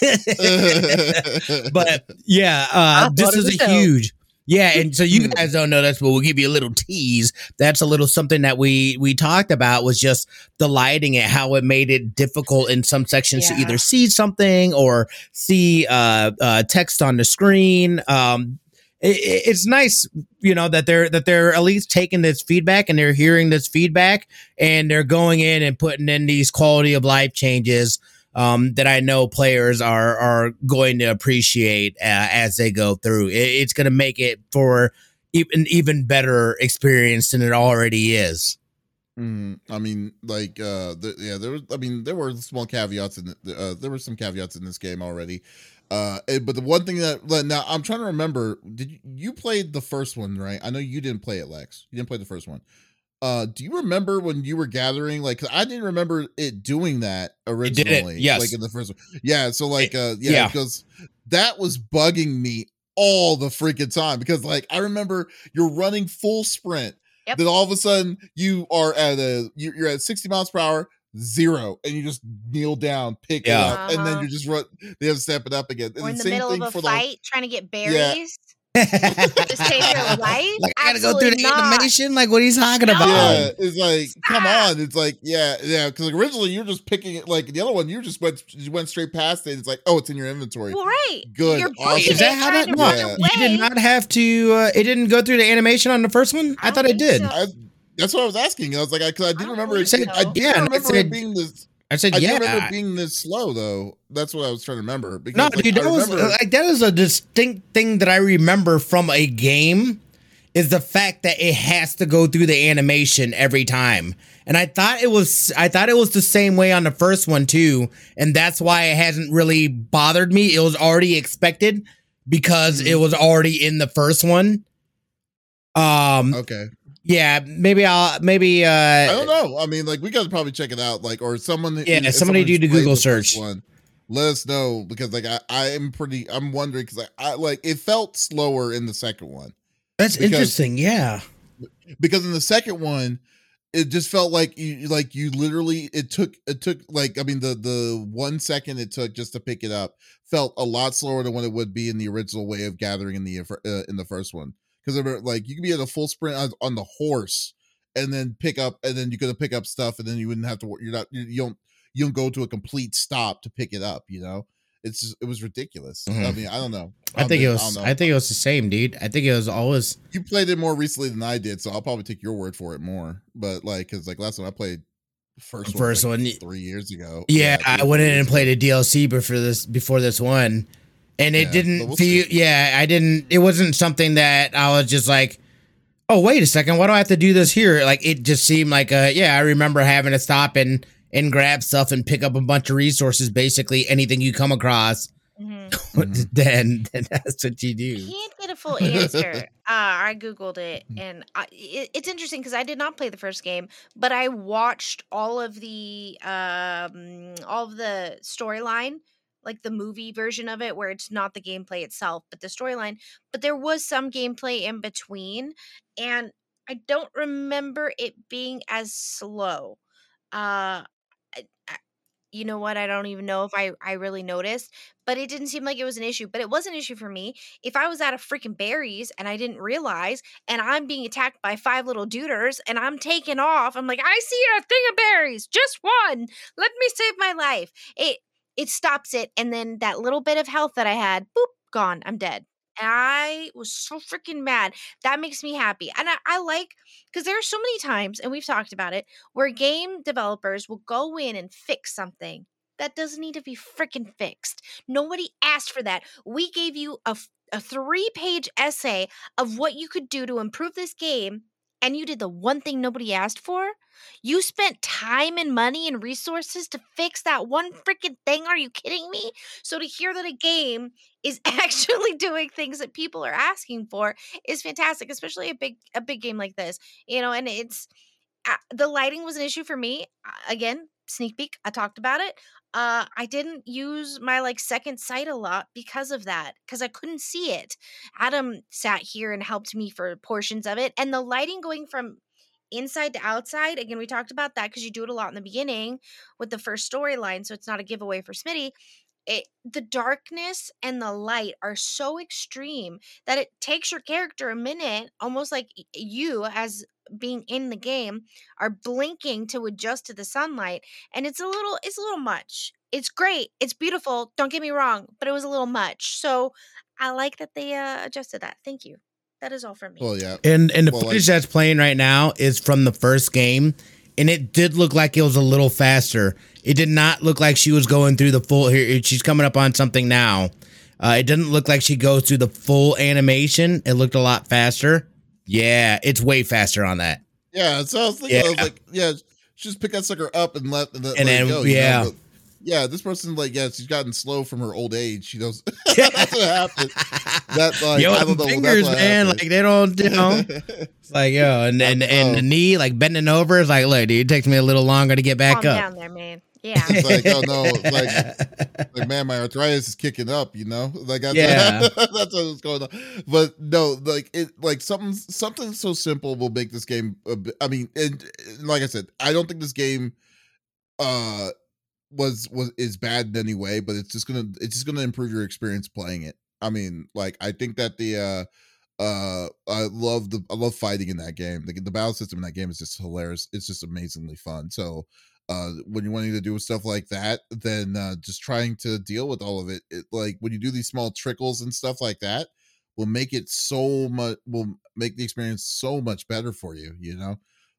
but yeah, uh, this thought it is was a dope. huge. Yeah, and so you Hmm. guys don't know this, but we'll give you a little tease. That's a little something that we we talked about was just the lighting and how it made it difficult in some sections to either see something or see uh, uh, text on the screen. Um, it, it- it's nice, you know, that they're that they're at least taking this feedback and they're hearing this feedback and they're going in and putting in these quality of life changes um, that I know players are are going to appreciate uh, as they go through. It, it's going to make it for even even better experience than it already is. Mm, I mean, like, uh, the, yeah, there was. I mean, there were small caveats in. The, uh, there were some caveats in this game already. Uh, eh, but the one thing that now I'm trying to remember. Did you, you played the first one, right? I know you didn't play it, Lex. You didn't play the first one. Uh, do you remember when you were gathering? Like, 'cause I didn't remember it doing that did it, originally. yes. like in the first one. Yeah. So like, uh, yeah, yeah. because that was bugging me all the freaking time because like I remember you're running full sprint. Yep. Then all of a sudden you are at a you- you're at 60 miles per hour, zero, and you just kneel down, pick Yeah. it up, and then Uh-huh. you just run. They have to step it up again. And Or in the same middle of thing a for the- fight trying to get Yeah. Berries. Just take your life? Like I gotta go through the not. animation. Like what he's talking No. about? Yeah, it's like, come on. It's like, yeah, yeah. Because like originally you're just picking it. Like the other one, you just went, you went straight past it. It's like, oh, it's in your inventory. Well, right. Good, You're awesome. Is that how trying that? to No, Yeah. you did not have to. Uh, it didn't go through the animation on the first one. I, I thought it did. so. I, that's what I was asking. I was like, because I, didn't remember it. believe I didn't Yeah, and I remember said- it being this. I said, I yeah. didn't remember being this slow though. That's what I was trying to remember. Because No, like, dude, I that was remember- like that is a distinct thing that I remember from a game is the fact that it has to go through the animation every time. And I thought it was I thought it was the same way on the first one too, and that's why it hasn't really bothered me. It was already expected because Mhm. it was already in the first one. Um okay. Yeah, maybe I'll maybe uh I don't know. I mean, like we gotta probably check it out. Like, or someone. Yeah, somebody someone do the Google search. One, let us know because like I, I am pretty. I'm wondering because I, I like it felt slower in the second one That's because- interesting. Yeah. because in the second one it just felt like you like you literally it took it took like i mean the the one second it took just to pick it up felt a lot slower than what it would be in the original way of gathering in the uh, in the first one because like you could be at a full sprint on, on the horse and then pick up and then you could pick up stuff and then you wouldn't have to you're not you, you don't you don't go to a complete stop to pick it up you know it's just, it was ridiculous i Mhm. mean i don't know I think it was know. I think it was the same, dude. I think it was always you played it more recently than I did, so I'll probably take your word for it more. But like, because like last time I played first one, First like, one, three years ago. Yeah, three I went in and played a DLC before this before this one, and it Yeah, didn't we'll feel. see. Yeah, I didn't. It wasn't something that I was just like, oh wait a second, why do I have to do this here? Like it just seemed like a yeah. I remember having to stop and and grab stuff and pick up a bunch of resources. Basically, anything you come across, Mhm. Mhm. then then that's what you do. You can't get a a full answer. uh, I googled it, Hmm. and I, it, it's interesting because I did not play the first game, but I watched all of the um all of the storyline, like the movie version of it, where it's not the gameplay itself, but the storyline. But there was some gameplay in between, and I don't remember it being as slow. Uh, you know what? I don't even know if I I really noticed, but it didn't seem like it was an issue. But it was an issue for me if I was out of freaking berries and I didn't realize, and I'm being attacked by five little duders, and I'm taking off. I'm like, I see a thing of berries, just one. Let me save my life. It it stops it, and then that little bit of health that I had, boop, gone. I'm dead. And I was so freaking mad. That makes me happy. And I, I like because there are so many times, and we've talked about it, where game developers will go in and fix something that doesn't need to be freaking fixed. Nobody asked for that. We gave you a, a three page essay of what you could do to improve this game, and you did the one thing nobody asked for. You spent time and money and resources to fix that one freaking thing. Are you kidding me? So to hear that a game is actually doing things that people are asking for is fantastic, especially a big a big game like this. You know, and it's uh, the lighting was an issue for me. Uh, Again, sneak peek, I talked about it. Uh, I didn't use my like second sight a lot because of that, because I couldn't see it. Adam sat here and helped me for portions of it, and the lighting going from inside to outside. Again, we talked about that because you do it a lot in the beginning with the first storyline, so it's not a giveaway for Smitty it the darkness and the light are so extreme that it takes your character a minute almost like you as being in the game are blinking to adjust to the sunlight and it's a little it's a little much. It's great it's beautiful don't get me wrong but it was a little much so i like that they uh, adjusted that thank you. That is all from me. Well, yeah. And and the Well, like- footage that's playing right now is from the first game, and it did look like it was a little faster. It did not look like she was going through the full. Here, she's coming up on something now. Uh, it didn't look like she goes through the full animation. It looked a lot faster. Yeah, it's way faster on that. Yeah, so I was thinking, I was Yeah. like, yeah, just pick that sucker up and let, and let, And let it then- go, you know, yeah. this person, like, yeah, she's gotten slow from her old age. She knows that's what happened. That, like, yo, I don't know, fingers, man, happened. like they don't, you know. It's like yo, and and, and the knee, like bending over, is like, look, dude, it takes me a little longer to get back calm up. down there man yeah It's like, oh no, like, like man, my arthritis is kicking up, you know? Like that's Yeah. that's what's going on. But no, like it like something something so simple will make this game a bit, I mean, and, and like I said, I don't think this game uh was was is bad in any way, but it's just gonna it's just gonna improve your experience playing it. I mean, like I think that the uh uh I love the I love fighting in that game. The, the battle system in that game is just hilarious. It's just amazingly fun. So uh when you're wanting to do stuff like that, then uh just trying to deal with all of it, it like when you do these small trickles and stuff like that will make it so much will make the experience so much better for you, you know?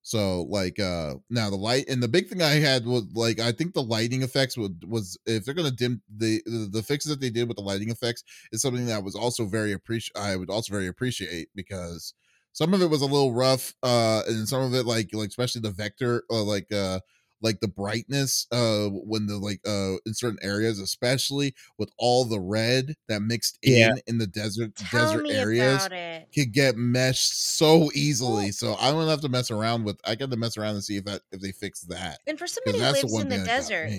So like uh now the light and the big thing I had was like I think the lighting effects would was if they're gonna dim the the, fixes that they did with the lighting effects is something that was also very appreciate I would also very appreciate because some of it was a little rough uh and some of it like like especially the vector uh, like uh like the brightness uh when the like uh in certain areas especially with all the red that mixed Yeah. in in the desert tell desert me areas about it could get meshed so easily. Well- So I'm gonna have to mess around with. I got to mess around and see if that if they fix that. and for somebody who that's the lives one in the thing that got desert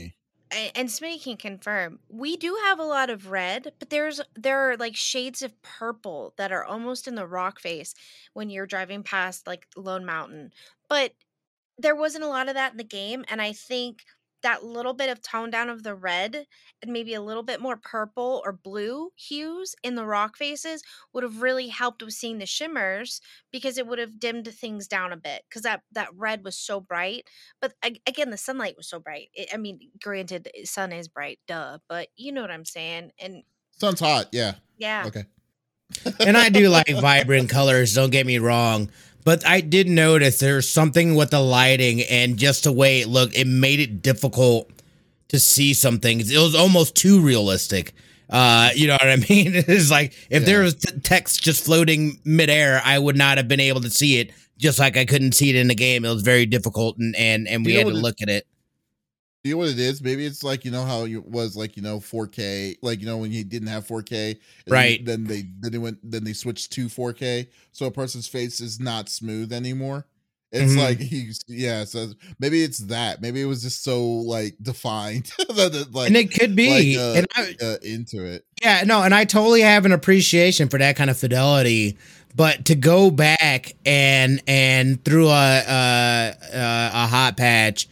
and Smitty can confirm, we do have a lot of red, but there's there are like shades of purple that are almost in the rock face when you're driving past like Lone Mountain. But there wasn't a lot of that in the game, and I think that little bit of tone down of the red and maybe a little bit more purple or blue hues in the rock faces would have really helped with seeing the shimmers because it would have dimmed things down a bit because that that red was so bright but again the sunlight was so bright it, i mean granted sun is bright duh but you know what i'm saying and Sun's hot. Yeah. yeah Okay. And I do like vibrant colors, don't get me wrong. But I did notice there's something with the lighting and just the way it looked, it made it difficult to see some things. It was almost too realistic. Uh, you know what I mean? It's like if there was t- text just floating midair, I would not have been able to see it. Just like I couldn't see it in the game, it was very difficult, and and, and we had to look at it. You know what it is? Maybe it's like you know how it was like you know 4K, like you know when you didn't have 4K, right? Then they then they went then they switched to 4K, so a person's face is not smooth anymore. It's mm-hmm. like he's yeah, so maybe it's that. Maybe it was just so like defined that it, like and it could be like, uh, and I, uh, into it. Yeah, no, and I totally have an appreciation for that kind of fidelity. But to go back and and through a a, a hot patch,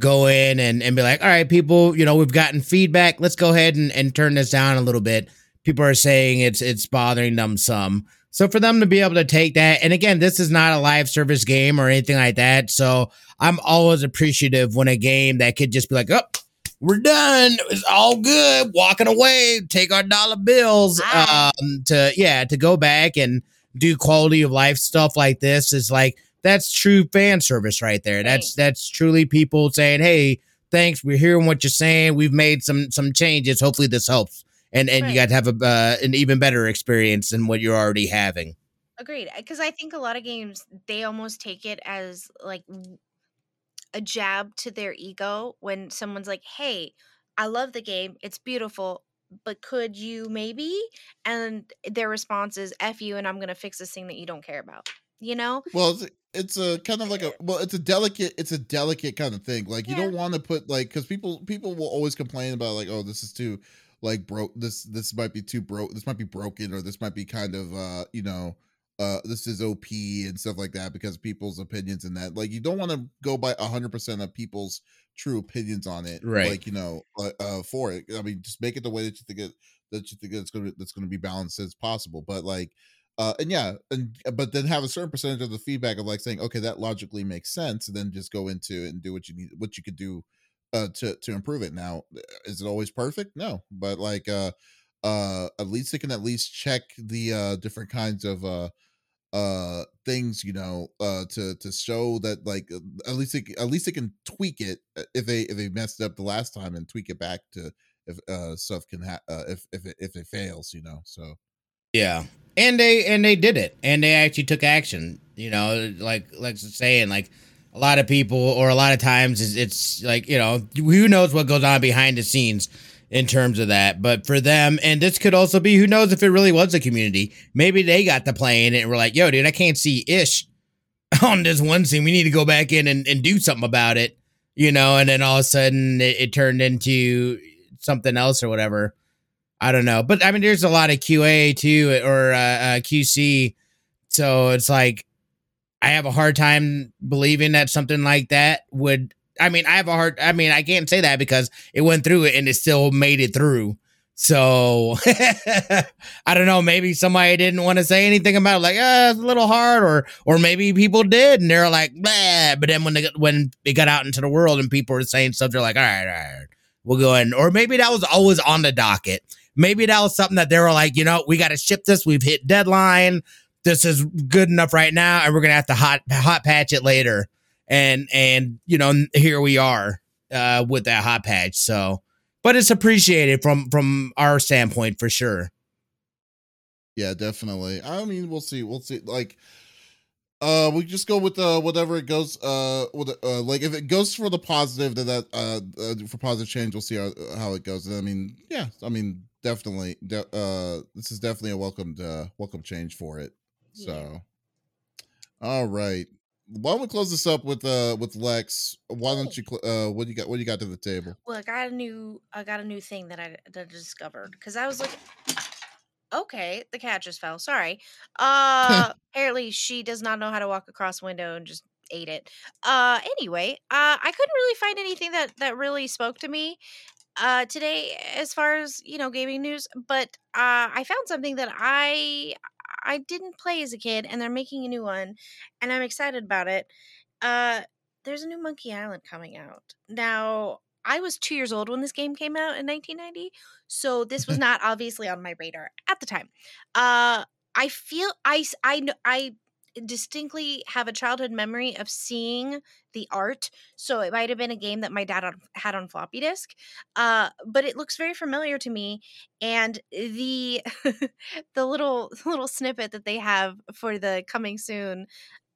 go in and, and be like, all right, people, you know, we've gotten feedback. Let's go ahead and, and turn this down a little bit. People are saying it's it's bothering them some. So for them to be able to take that, and again, this is not a live service game or anything like that. So I'm always appreciative when a game that could just be like, oh, we're done. It's all good. Walking away, take our dollar bills. Um, to yeah, to go back and do quality of life stuff like this is like that's true fan service right there. Right. That's that's truly people saying, "Hey, thanks. We're hearing what you're saying. We've made some some changes. Hopefully, this helps." and and right. you got to have a uh, an even better experience than what you're already having. Agreed, because I think a lot of games they almost take it as like a jab to their ego when someone's like, "Hey, I love the game. It's beautiful." But could you maybe? And their response is "f you," and I'm gonna fix this thing that you don't care about. You know? Well, it's, it's a kind of like a well, it's a delicate, it's a delicate kind of thing. Like you don't want to put like because people people will always complain about like, oh, this is too like broke this this might be too broke this might be broken or this might be kind of uh you know uh this is op and stuff like that because people's opinions and that. Like you don't want to go by 100% of people's true opinions on it right. like you know uh, uh for it. I mean just make it the way that you think it that you think it's gonna that's gonna be balanced as possible. But like uh and yeah and but then have a certain percentage of the feedback of like saying okay that logically makes sense and then just go into it and do what you need what you could do uh, to to improve it. Now, is it always perfect? No, but like uh uh at least it can at least check the uh different kinds of uh uh things you know uh to to show that like uh, at least it, at least it can tweak it uh, if they if they messed up the last time and tweak it back to if uh stuff can ha- uh, if if it, if it fails you know so yeah and they and they did it. And they actually took action you know like like saying like a lot of people or a lot of times it's, it's like you know who knows what goes on behind the scenes in terms of that. But for them and this could also be who knows if it really was a community. Maybe they got the plane and were like yo dude i can't see ish on this one scene. We need to go back in and, and do something about it you know? And then all of a sudden it, it turned into something else or whatever i don't know but i mean there's a lot of qa too or uh, uh, qc so it's like I have a hard time believing that something like that would. I mean, I have a hard. I mean, I can't say that because it went through it and it still made it through. So I don't know. Maybe somebody didn't want to say anything about it, like, uh, it's a little hard, or or maybe people did, and they're like, blah. But then when they when it got out into the world and people were saying stuff, they're like, all right, all right, we'll go in. Or maybe that was always on the docket. Maybe that was something that they were like, you know, we got to ship this. We've hit deadline. This is good enough right now and we're gonna have to hot hot patch it later. And and you know here we are uh with that hot patch. So but it's appreciated from from our standpoint for sure. Yeah definitely. I mean we'll see we'll see like uh we just go with uh whatever it goes uh with uh like if it goes for the positive then that uh, uh for positive change we'll see how, how it goes. I mean yeah i mean definitely de- uh this is definitely a welcome uh welcome change for it so, all right. Why don't we close this up with uh with Lex? Why don't you uh what do you got what do you got to the table? Well, I got a new I got a new thing that I that I discovered because I was like, okay, the cat just fell. Sorry. Uh, apparently she does not know how to walk across window and just ate it. Uh, anyway, uh, I couldn't really find anything that that really spoke to me uh today as far as you know gaming news but uh i found something that i I didn't play as a kid, and they're making a new one, and I'm excited about it. Uh, there's a new Monkey Island coming out now. I was two years old when this game came out in 1990, so this was not obviously on my radar at the time. Uh, I feel I I know I distinctly have a childhood memory of seeing the art. So it might have been a game that my dad had on floppy disk, uh, but it looks very familiar to me. And the the little little snippet that they have for the coming soon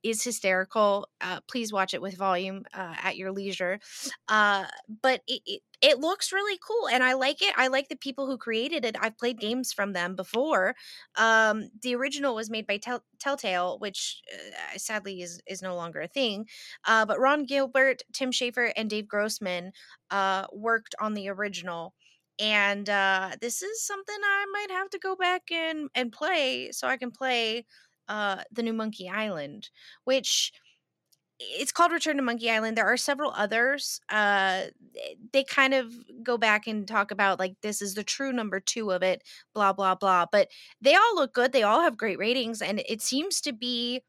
is hysterical. Uh, please watch it with volume uh, at your leisure. Uh, but it, it it looks really cool and i like it i like the people who created it i've played games from them before um the original was made by Tell- telltale which uh, sadly is is no longer a thing uh but ron gilbert tim schafer and dave grossman uh worked on the original and uh this is something i might have to go back and and play so i can play uh the new monkey island which it's called Return to Monkey Island. There are several others. Uh, they kind of go back and talk about like this is the true number two of it, blah blah blah. But they all look good. They all have great ratings, and it seems to be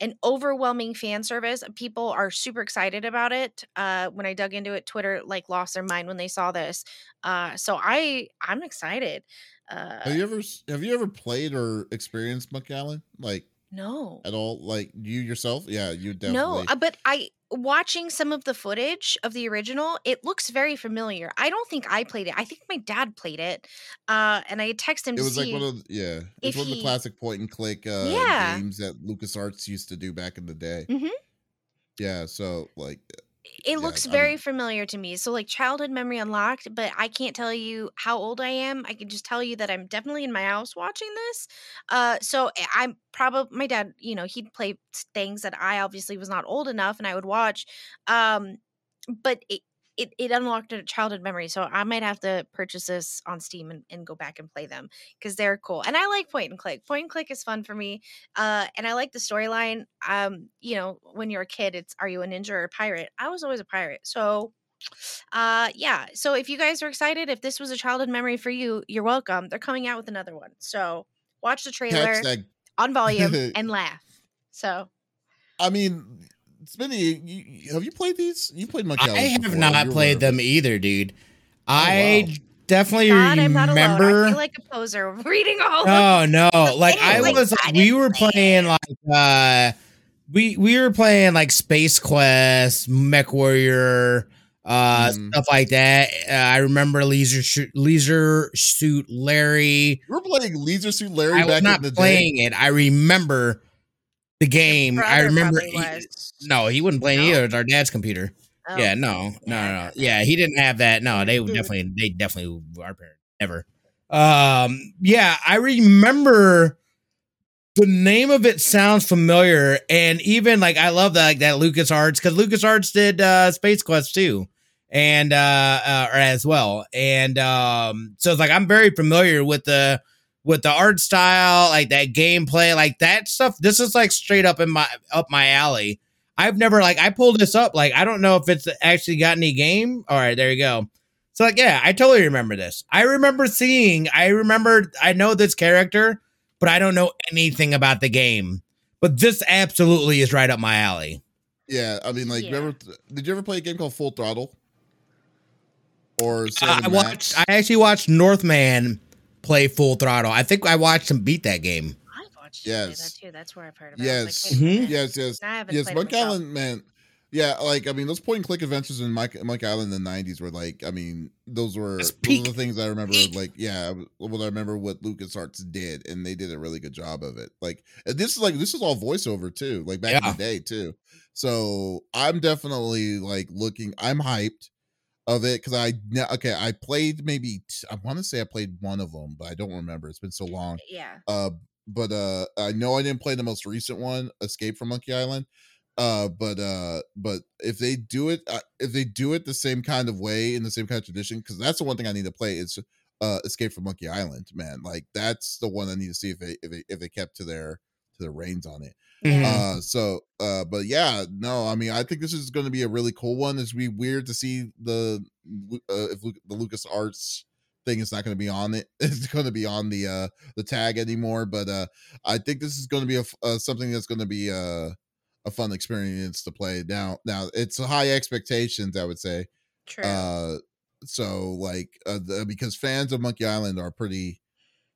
an overwhelming fan service. People are super excited about it. Uh, when I dug into it, Twitter like lost their mind when they saw this. Uh, so I I'm excited. Uh, have you ever have you ever played or experienced Monkey Island? Like no. At all? Like you yourself? Yeah, you definitely. No, uh, but I watching some of the footage of the original, it looks very familiar. I don't think I played it. I think my dad played it. Uh, and I texted him. It was like one of the, yeah, it's one of the classic point and click uh, yeah. games that LucasArts used to do back in the day. Mm-hmm. Yeah, so like it yeah, looks very I familiar to me. So like childhood memory unlocked, but I can't tell you how old I am. I can just tell you that I'm definitely in my house watching this. Uh so eh, I'm probably my dad, you know, he'd play things that I obviously was not old enough and I would watch. Um but it, it, it unlocked a childhood memory. So I might have to purchase this on Steam and, and go back and play them because they're cool. And I like point and click. Point and click is fun for me. Uh, and I like the storyline. Um, you know, when you're a kid, it's are you a ninja or a pirate? I was always a pirate. So uh yeah so if you guys are excited if this was a childhood memory for you you're welcome they're coming out with another one so watch the trailer on volume and laugh so i mean Smitty, you, have you played these? You played Monkey I have before. not You're played them either, dude. Oh, I wow. definitely God, remember. i feel like a poser reading all. Oh no! Like I like, was, I we were playing like uh, we we were playing like Space Quest, Mech Warrior, uh, mm. stuff like that. Uh, I remember Leisure Sh- Leisure Suit Larry. We were playing Leisure Suit Larry. I was not playing day. it. I remember the game. I remember. He, no, he wouldn't play no. either. It's our dad's computer. Oh. Yeah, no, no, no. no, Yeah, he didn't have that. No, they would definitely, they definitely our parents never. Um, yeah, I remember the name of it sounds familiar, and even like I love that like that Lucas Arts because Lucas Arts did uh Space Quest too, and uh, uh as well, and um, so it's like I'm very familiar with the with the art style, like that gameplay, like that stuff. This is like straight up in my up my alley. I've never like I pulled this up. Like I don't know if it's actually got any game. All right, there you go. So like yeah, I totally remember this. I remember seeing. I remember. I know this character, but I don't know anything about the game. But this absolutely is right up my alley. Yeah, I mean, like, yeah. remember? Did you ever play a game called Full Throttle? Or uh, I watched. I actually watched Northman play Full Throttle. I think I watched him beat that game. I've watched yes. that too. That's where I've heard about yes. it. mm-hmm. Yes, yes, yes. Monkey Island, man. Yeah, like I mean, those point and click adventures in Mike, Monkey Island in the '90s were like, I mean, those were those are the things I remember. Peak. Like, yeah, what I remember what LucasArts did, and they did a really good job of it. Like, this is like this is all voiceover too, like back yeah. in the day too. So I'm definitely like looking. I'm hyped of it because I okay I played maybe I want to say I played one of them, but I don't remember. It's been so long. Yeah. Uh, but uh, I know I didn't play the most recent one, Escape from Monkey Island. Uh, but uh, but if they do it, uh, if they do it the same kind of way in the same kind of tradition, because that's the one thing I need to play is uh, Escape from Monkey Island. Man, like that's the one I need to see if they if they if they kept to their to their reins on it. Mm-hmm. Uh, so, uh, but yeah, no, I mean, I think this is going to be a really cool one. It's be weird to see the uh, if the Lucas Arts thing is not going to be on it. It's going to be on the uh the tag anymore. But uh, I think this is going to be a uh, something that's going to be uh a fun experience to play. Now, now it's high expectations, I would say. True. Uh, so like uh, the, because fans of Monkey Island are pretty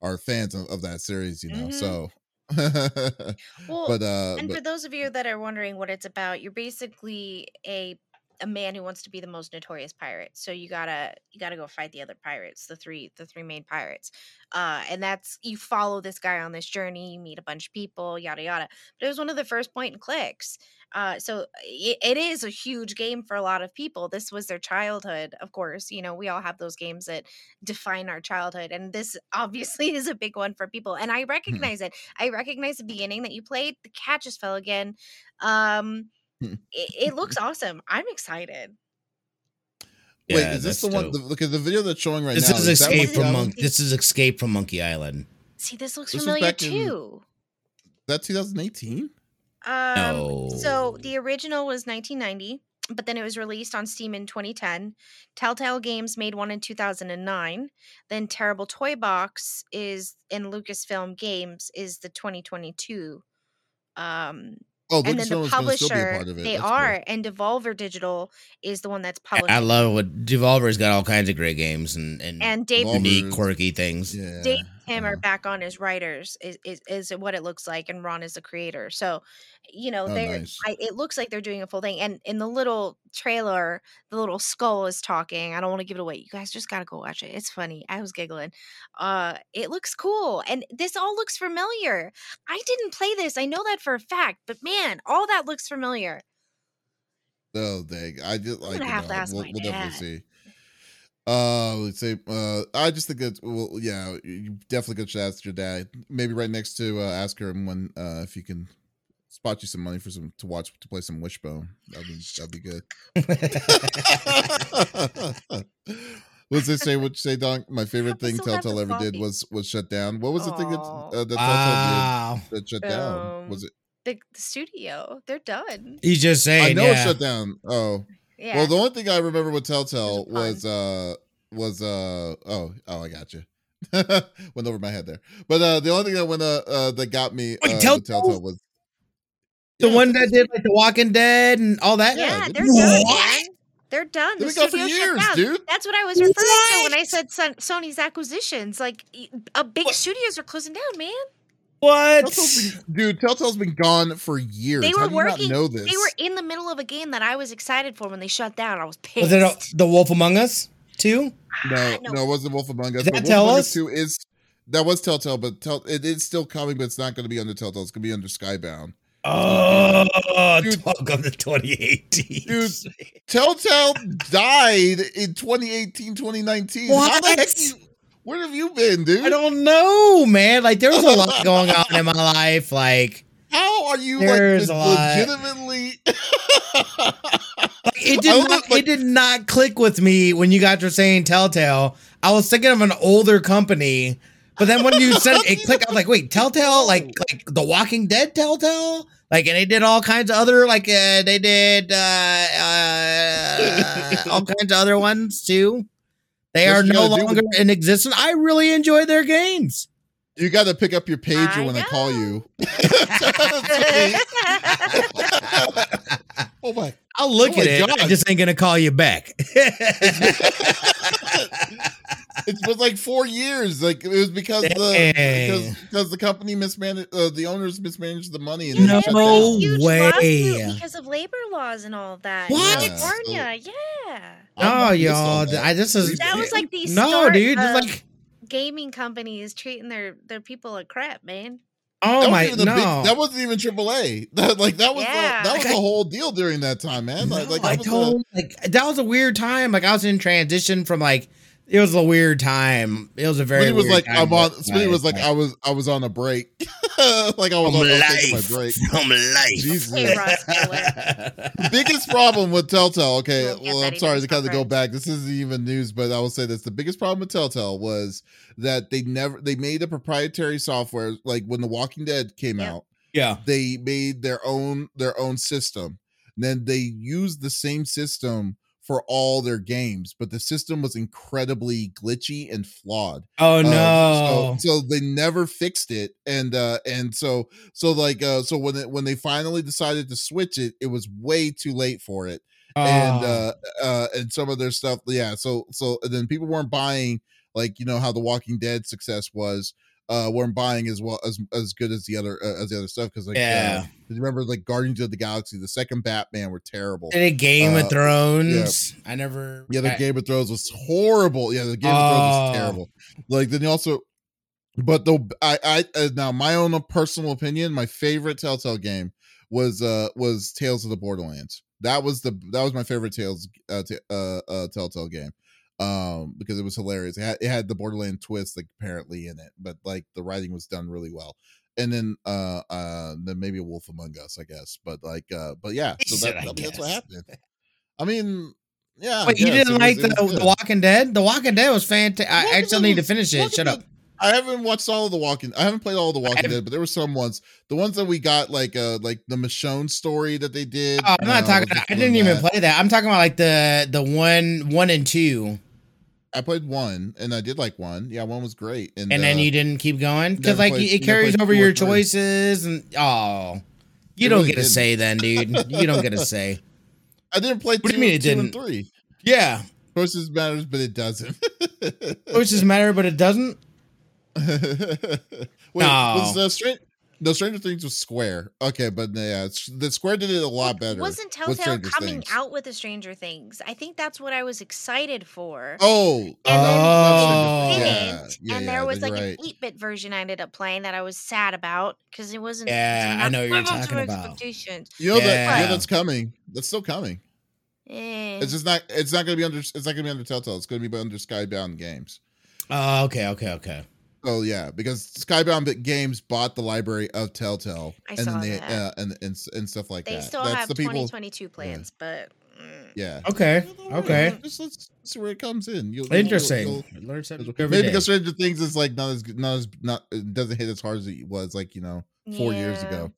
are fans of, of that series, you know. Mm-hmm. So well, but uh, and but, for those of you that are wondering what it's about, you're basically a a man who wants to be the most notorious pirate. So you gotta you gotta go fight the other pirates, the three the three main pirates. Uh, and that's you follow this guy on this journey. You meet a bunch of people, yada yada. But it was one of the first point and clicks. Uh, so it, it is a huge game for a lot of people. This was their childhood, of course. You know, we all have those games that define our childhood, and this obviously is a big one for people. And I recognize it. I recognize the beginning that you played. The cat just fell again. Um, it, it looks awesome. I'm excited. Wait, Yeah, is this that's the one? The, look at the video that's showing right This now. is is Escape from that- Monkey. This is Escape from Monkey Island. See, this looks This familiar back in- too. That 2018. Um, so the original was 1990, but then it was released on Steam in 2010. Telltale Games made one in 2009. Then Terrible Toy Box is in Lucasfilm Games is the 2022. Um, Oh, and then the is still a publisher part of it. they That's cool. are, and Devolver Digital is the one that's publishing. I love what Devolver's got all kinds of great games and and, and Dave unique, quirky things. Yeah. Dave Tim are uh-huh. back on as writers is, is is what it looks like, and Ron is the creator. So, you know, Oh, they're nice. It looks like they're doing a full thing. And in the little trailer, the little skull is talking. I don't want to give it away. You guys just gotta go watch it. It's funny. I was giggling. Uh, it looks cool, and this all looks familiar. I didn't play this. I know that for a fact, but man, all that looks familiar. Oh, dang. I just like you have to ask we'll, my we'll dad. definitely see. Uh, let's say, uh, I just think it's well, yeah, you definitely could ask your dad. Maybe right next to uh, ask her when uh if you can spot you some money for some to watch to play some Wishbone. That'd be that'd be good. What's it say? What you say, Don? My favorite thing Telltale the ever did was was shut down. What was the thing that uh, that Telltale wow. did that shut down? Was Um, it? The, the studio, they're done. He's just saying. I know yeah. it shut down. Oh, Yeah. Well, the only thing I remember with Telltale pun. was uh was uh oh oh I got you. went over my head there. But uh the only thing that went uh, uh that got me Wait, uh, Telltale? Telltale was the Yeah, one that did like The Walking Dead and all that. yeah, Yeah, they're what? done, man. They're done. They've The been gone for studio shut years, down. dude. That's what I was referring to when I said Sony's acquisitions. Like, y- uh, big What? studios are closing down, man. What? Telltale's been, dude. Telltale's been gone for years. They How were do you working. not know this? They were in the middle of a game that I was excited for when they shut down. I was pissed. Was it a, The Wolf Among Us too? no, Ah, no, it wasn't Wolf Among Us. Did that Wolf tell Among us? Two is that was Telltale, but tell it is still coming, but it's not going to be under Telltale. It's going to be under Skybound. Oh, Dude. talk of the 2018. Dude, Telltale died in 2018, 2019. How the heck What? you, where have you been, dude? I don't know, man. Like, there's a lot going on in my life. Like, How are you There's like legitimately? it did not. like- it did not click with me when you got to saying Telltale. I was thinking of an older company, but then when you said it clicked, I was like, wait, Telltale, like like The Walking Dead, Telltale, like, and they did all kinds of other, like, uh, they did uh, uh, all kinds of other ones too. They What are no gotta do longer in existence. I really enjoy their games. you got to pick up your pager I when I call you. oh my! I'll look Oh at my it. I just ain't gonna call you back. It was like four years. Like it was because the because because the company mismanaged uh, the owners mismanaged the money and Yeah, No shut there's a down. huge way. because of labor laws and all of that. in What? California, yeah. I'm Oh, not y'all! that. I this is That was like the no, start dude. of- It's like Gaming companies treating their their people like crap, man. oh That my wasn't even no. a big, that wasn't even AAA. That like that was Yeah. the, that was Like, the whole deal during that time, man. Like, No, like I that was the- told like that was a weird time. Like I was in transition from like it was a weird time. It was a very. Smitty was weird like, time I'm on. Smitty was like. I was, I was on a break. like I was on I was taking life, my break. from life. Jesus. Hey, Ross biggest problem with Telltale. You Okay, won't well, I'm sorry to kind of go back. This isn't even news, but I will say this: the biggest problem with Telltale was that they never they made a proprietary software. Like when The Walking Dead came Yep. out, yeah. they made their own their own system. And then they used the same system for all their games, but the system was incredibly glitchy and flawed. Oh Um, no. so, so they never fixed it, and uh, and so so like uh, so when it, when they finally decided to switch it, it was way too late for it, and Oh. uh, uh, and some of their stuff, yeah. So so and then people weren't buying like you know how the Walking Dead success was. Uh weren't buying as well as as good as the other uh, as the other stuff because like Yeah. uh, remember like Guardians of the Galaxy, the second Batman were terrible. Did a Game Uh, of Thrones. I never. Yeah, the I- Game of Thrones was horrible. Yeah, the Game of Thrones Oh. was terrible. Like then you also, but the I I uh, now my own personal opinion, my favorite Telltale game was uh was Tales of the Borderlands. That was the that was my favorite Tales uh, t- uh, uh Telltale game. Um, because it was hilarious. It had, it had the Borderland twist like apparently in it, but like the writing was done really well. And then uh uh then maybe a Wolf Among Us, I guess. But like uh but yeah, so Said, that, I I mean, that's what happened. I mean, yeah. but you didn't It like was- the, the. Walking Dead? The Walking Dead was fantastic. I, I still need to finish it. Shut up. I haven't watched all of the Walking. I haven't played all of the Walking Dead, but there were some ones. The ones that we got, like uh, like the Michonne story that they did. Oh, I'm not uh, talking. was I didn't even that. play that. I'm talking about like the the one one and two, I played one, and I did like one. Yeah, one was great. And, and then uh, you didn't keep going because like played- it carries over two your three. choices and oh, you It don't really get a didn't. say then, dude. You don't get a say. I didn't play. What do you two, mean it two didn't? three. Yeah, Choices matters, but it doesn't. choices matter, but it doesn't. Wait, No. was uh, Str- No, Stranger Things was Square. Okay, but yeah, it's- the Square did it a lot better. Wasn't Telltale coming Things. out with the Stranger Things? I think that's what I was excited for. Oh, And then Oh. they Yeah, didn't. yeah, and yeah, there was like right. an 8 bit version I ended up playing that I was sad about because it wasn't. it was Yeah, I know what you're living up to talking about. You know that Yeah. yeah, that's coming. That's still coming. Eh. It's just not. It's not going to be under. It's not going to be under Telltale. It's going to be under Skybound Games. Oh, okay, okay, okay. Oh yeah, because Skybound Games bought the library of Telltale, I and saw then they that. uh, and, and and stuff like they that. They still That's have the people. 2022 plans, but. mm. Yeah. Okay, okay. Just let's see where it comes in. You'll, you'll- Interesting. you'll- Learn something Maybe because Stranger Things is like not as not as not doesn't hit as hard as it was like you know four years ago.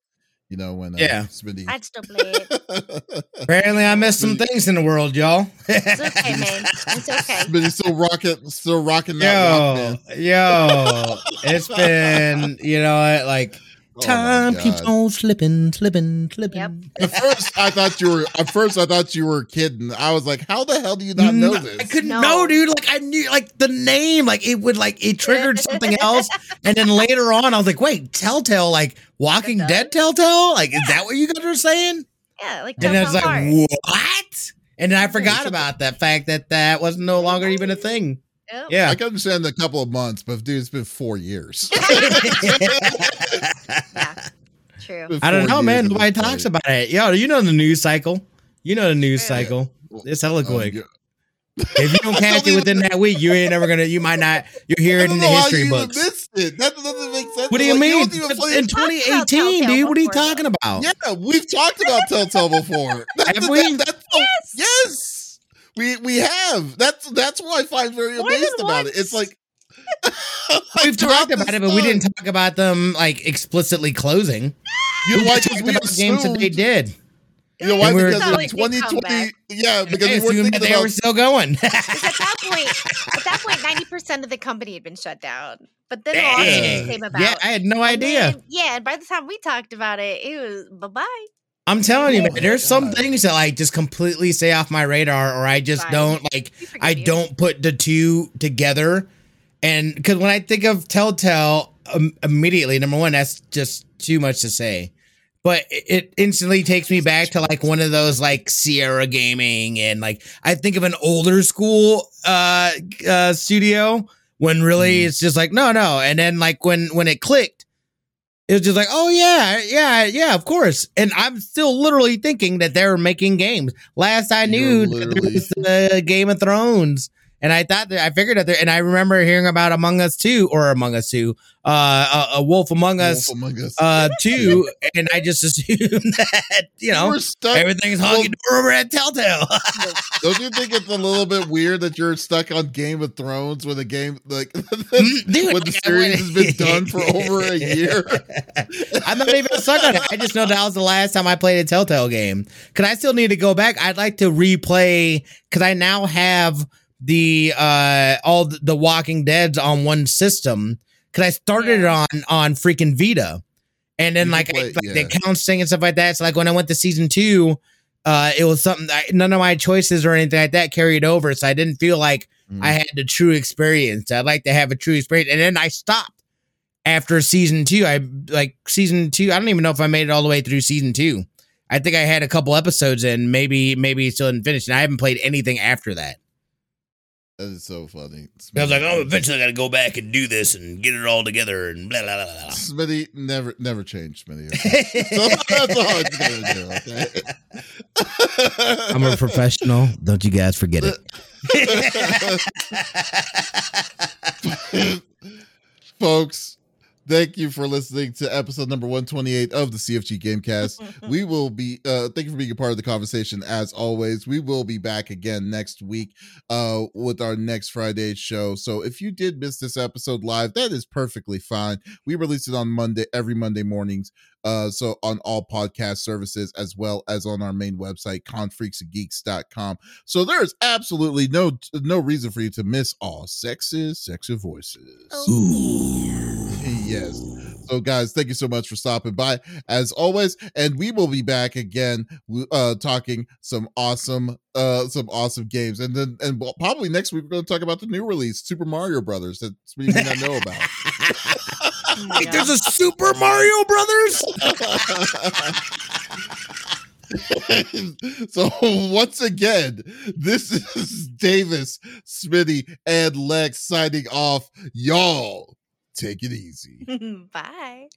You know when uh, Yeah. Smitty. I'd still play it. Apparently, I missed some things in the world, y'all. It's okay, man. It's okay. Smitty's still rocking, still rocking that rock Yo, band. yo, it's been you know like Oh time keeps on slipping, slipping, slipping. Yep. At first, I thought you were. At first, I thought you were kidding. I was like, "How the hell do you not know No, this?" I couldn't No. know, dude. Like I knew, like the name, like it would, like it triggered something else, and then later on, I was like, "Wait, Telltale, like Walking? Dead, Telltale, like is that what you guys were saying?" Yeah, like And I was like, Heart. "What?" And then I forgot about that fact that that was no longer even a thing. Yep. Yeah, I can understand a couple of months, but dude, it's been four years. Yeah, true. I don't know, man. Nobody talks point. about it. Yo, you know the news cycle. You know the news Yeah. cycle. It's hella Um, quick. yeah. If you don't catch don't it within that week, you ain't never gonna. You might not. You'll hear it in the history you even books. missed it. That doesn't make sense. What do you Like, mean? don't even That's play- in 2018, Telltale dude. What are you before, though. talking about? Yeah, we've talked about Telltale before. That- Have that- we? that's Yes. yes, we we have. That's that's what I find very More amazed than about it. It's like We've talked about it, but we didn't talk about them like explicitly closing. You know we why? Because talked we about games that they did. You know why? We Because Until in it did come 2020, yeah, because we weren't assumed that they about were still going. At that point, at that point, ninety percent of the company had been shut down. But then Dang. Lawsuits came about. Yeah, I had no And idea. then- yeah, and by the time we talked about it, it was bye bye. I'm telling you, man, there's some things that like just completely stay off my radar, or I just Fine. don't like. I don't put the two together. And because when I think of Telltale, um, immediately, number one, that's just too much to say. But it, it instantly takes me back to like one of those like Sierra Gaming, and like I think of an older school uh, uh studio when really Mhm. it's just like no, no. And then like when when it clicked, it was just like oh yeah, yeah, yeah, of course. And I'm still literally thinking that they're making games. Last I knew, there was the Game of Thrones. And I thought that I figured that there, and I remember hearing about Among Us 2 or Among Us 2, uh, a, a Wolf Among Us, Wolf Among Us. uh, 2, and I just assumed that, you know, everything's honky dory over at Telltale. Don't you think it's a little bit weird that you're stuck on Game of Thrones when the game like Dude, when the series has been done for over a year? I'm not even stuck on it. I just know that was the last time I played a Telltale game. Cause I still need to go back. I'd like to replay because I now have the uh all the, the Walking Dead's on one system. Cause I started Yeah. it on on freaking Vita, and then You like, can I, like the yeah. accounts thing and stuff like that. So like when I went to season two, uh, it was something. I, none of my choices or anything like that carried over, so I didn't feel like Mm. I had the true experience. I'd like to have a true experience, and then I stopped after season two. I like season two. I don't even know if I made it all the way through season two. I think I had a couple episodes and maybe maybe still didn't finish, and I haven't played anything after that. That is so funny. I was like, oh, eventually I got to go back and do this and get it all together and blah blah blah. blah. Smitty never never changed, Smitty. So that's all it's gonna do. Okay. I'm a professional. Don't you guys forget it. Folks, thank you for listening to episode number 128 of the CFG Gamecast. we will be uh thank you for being a part of the conversation as always. We will be back again next week uh with our next Friday show. So if you did miss this episode live, that is perfectly fine. We release it on Monday every Monday mornings. Uh so on all podcast services as well as on our main website confreaksandgeeks.com. So there's absolutely no no reason for you to miss all sexes, sexy voices. Yes. So guys, thank you so much for stopping by as always, and we will be back again uh talking some awesome uh some awesome games. And then and probably next week we're going to talk about the new release Super Mario Brothers that we may not know about. My Wait, there's a Super Mario Brothers. so once again, this is Davies, Smitty, and Lex signing off. Y'all take it easy. Bye.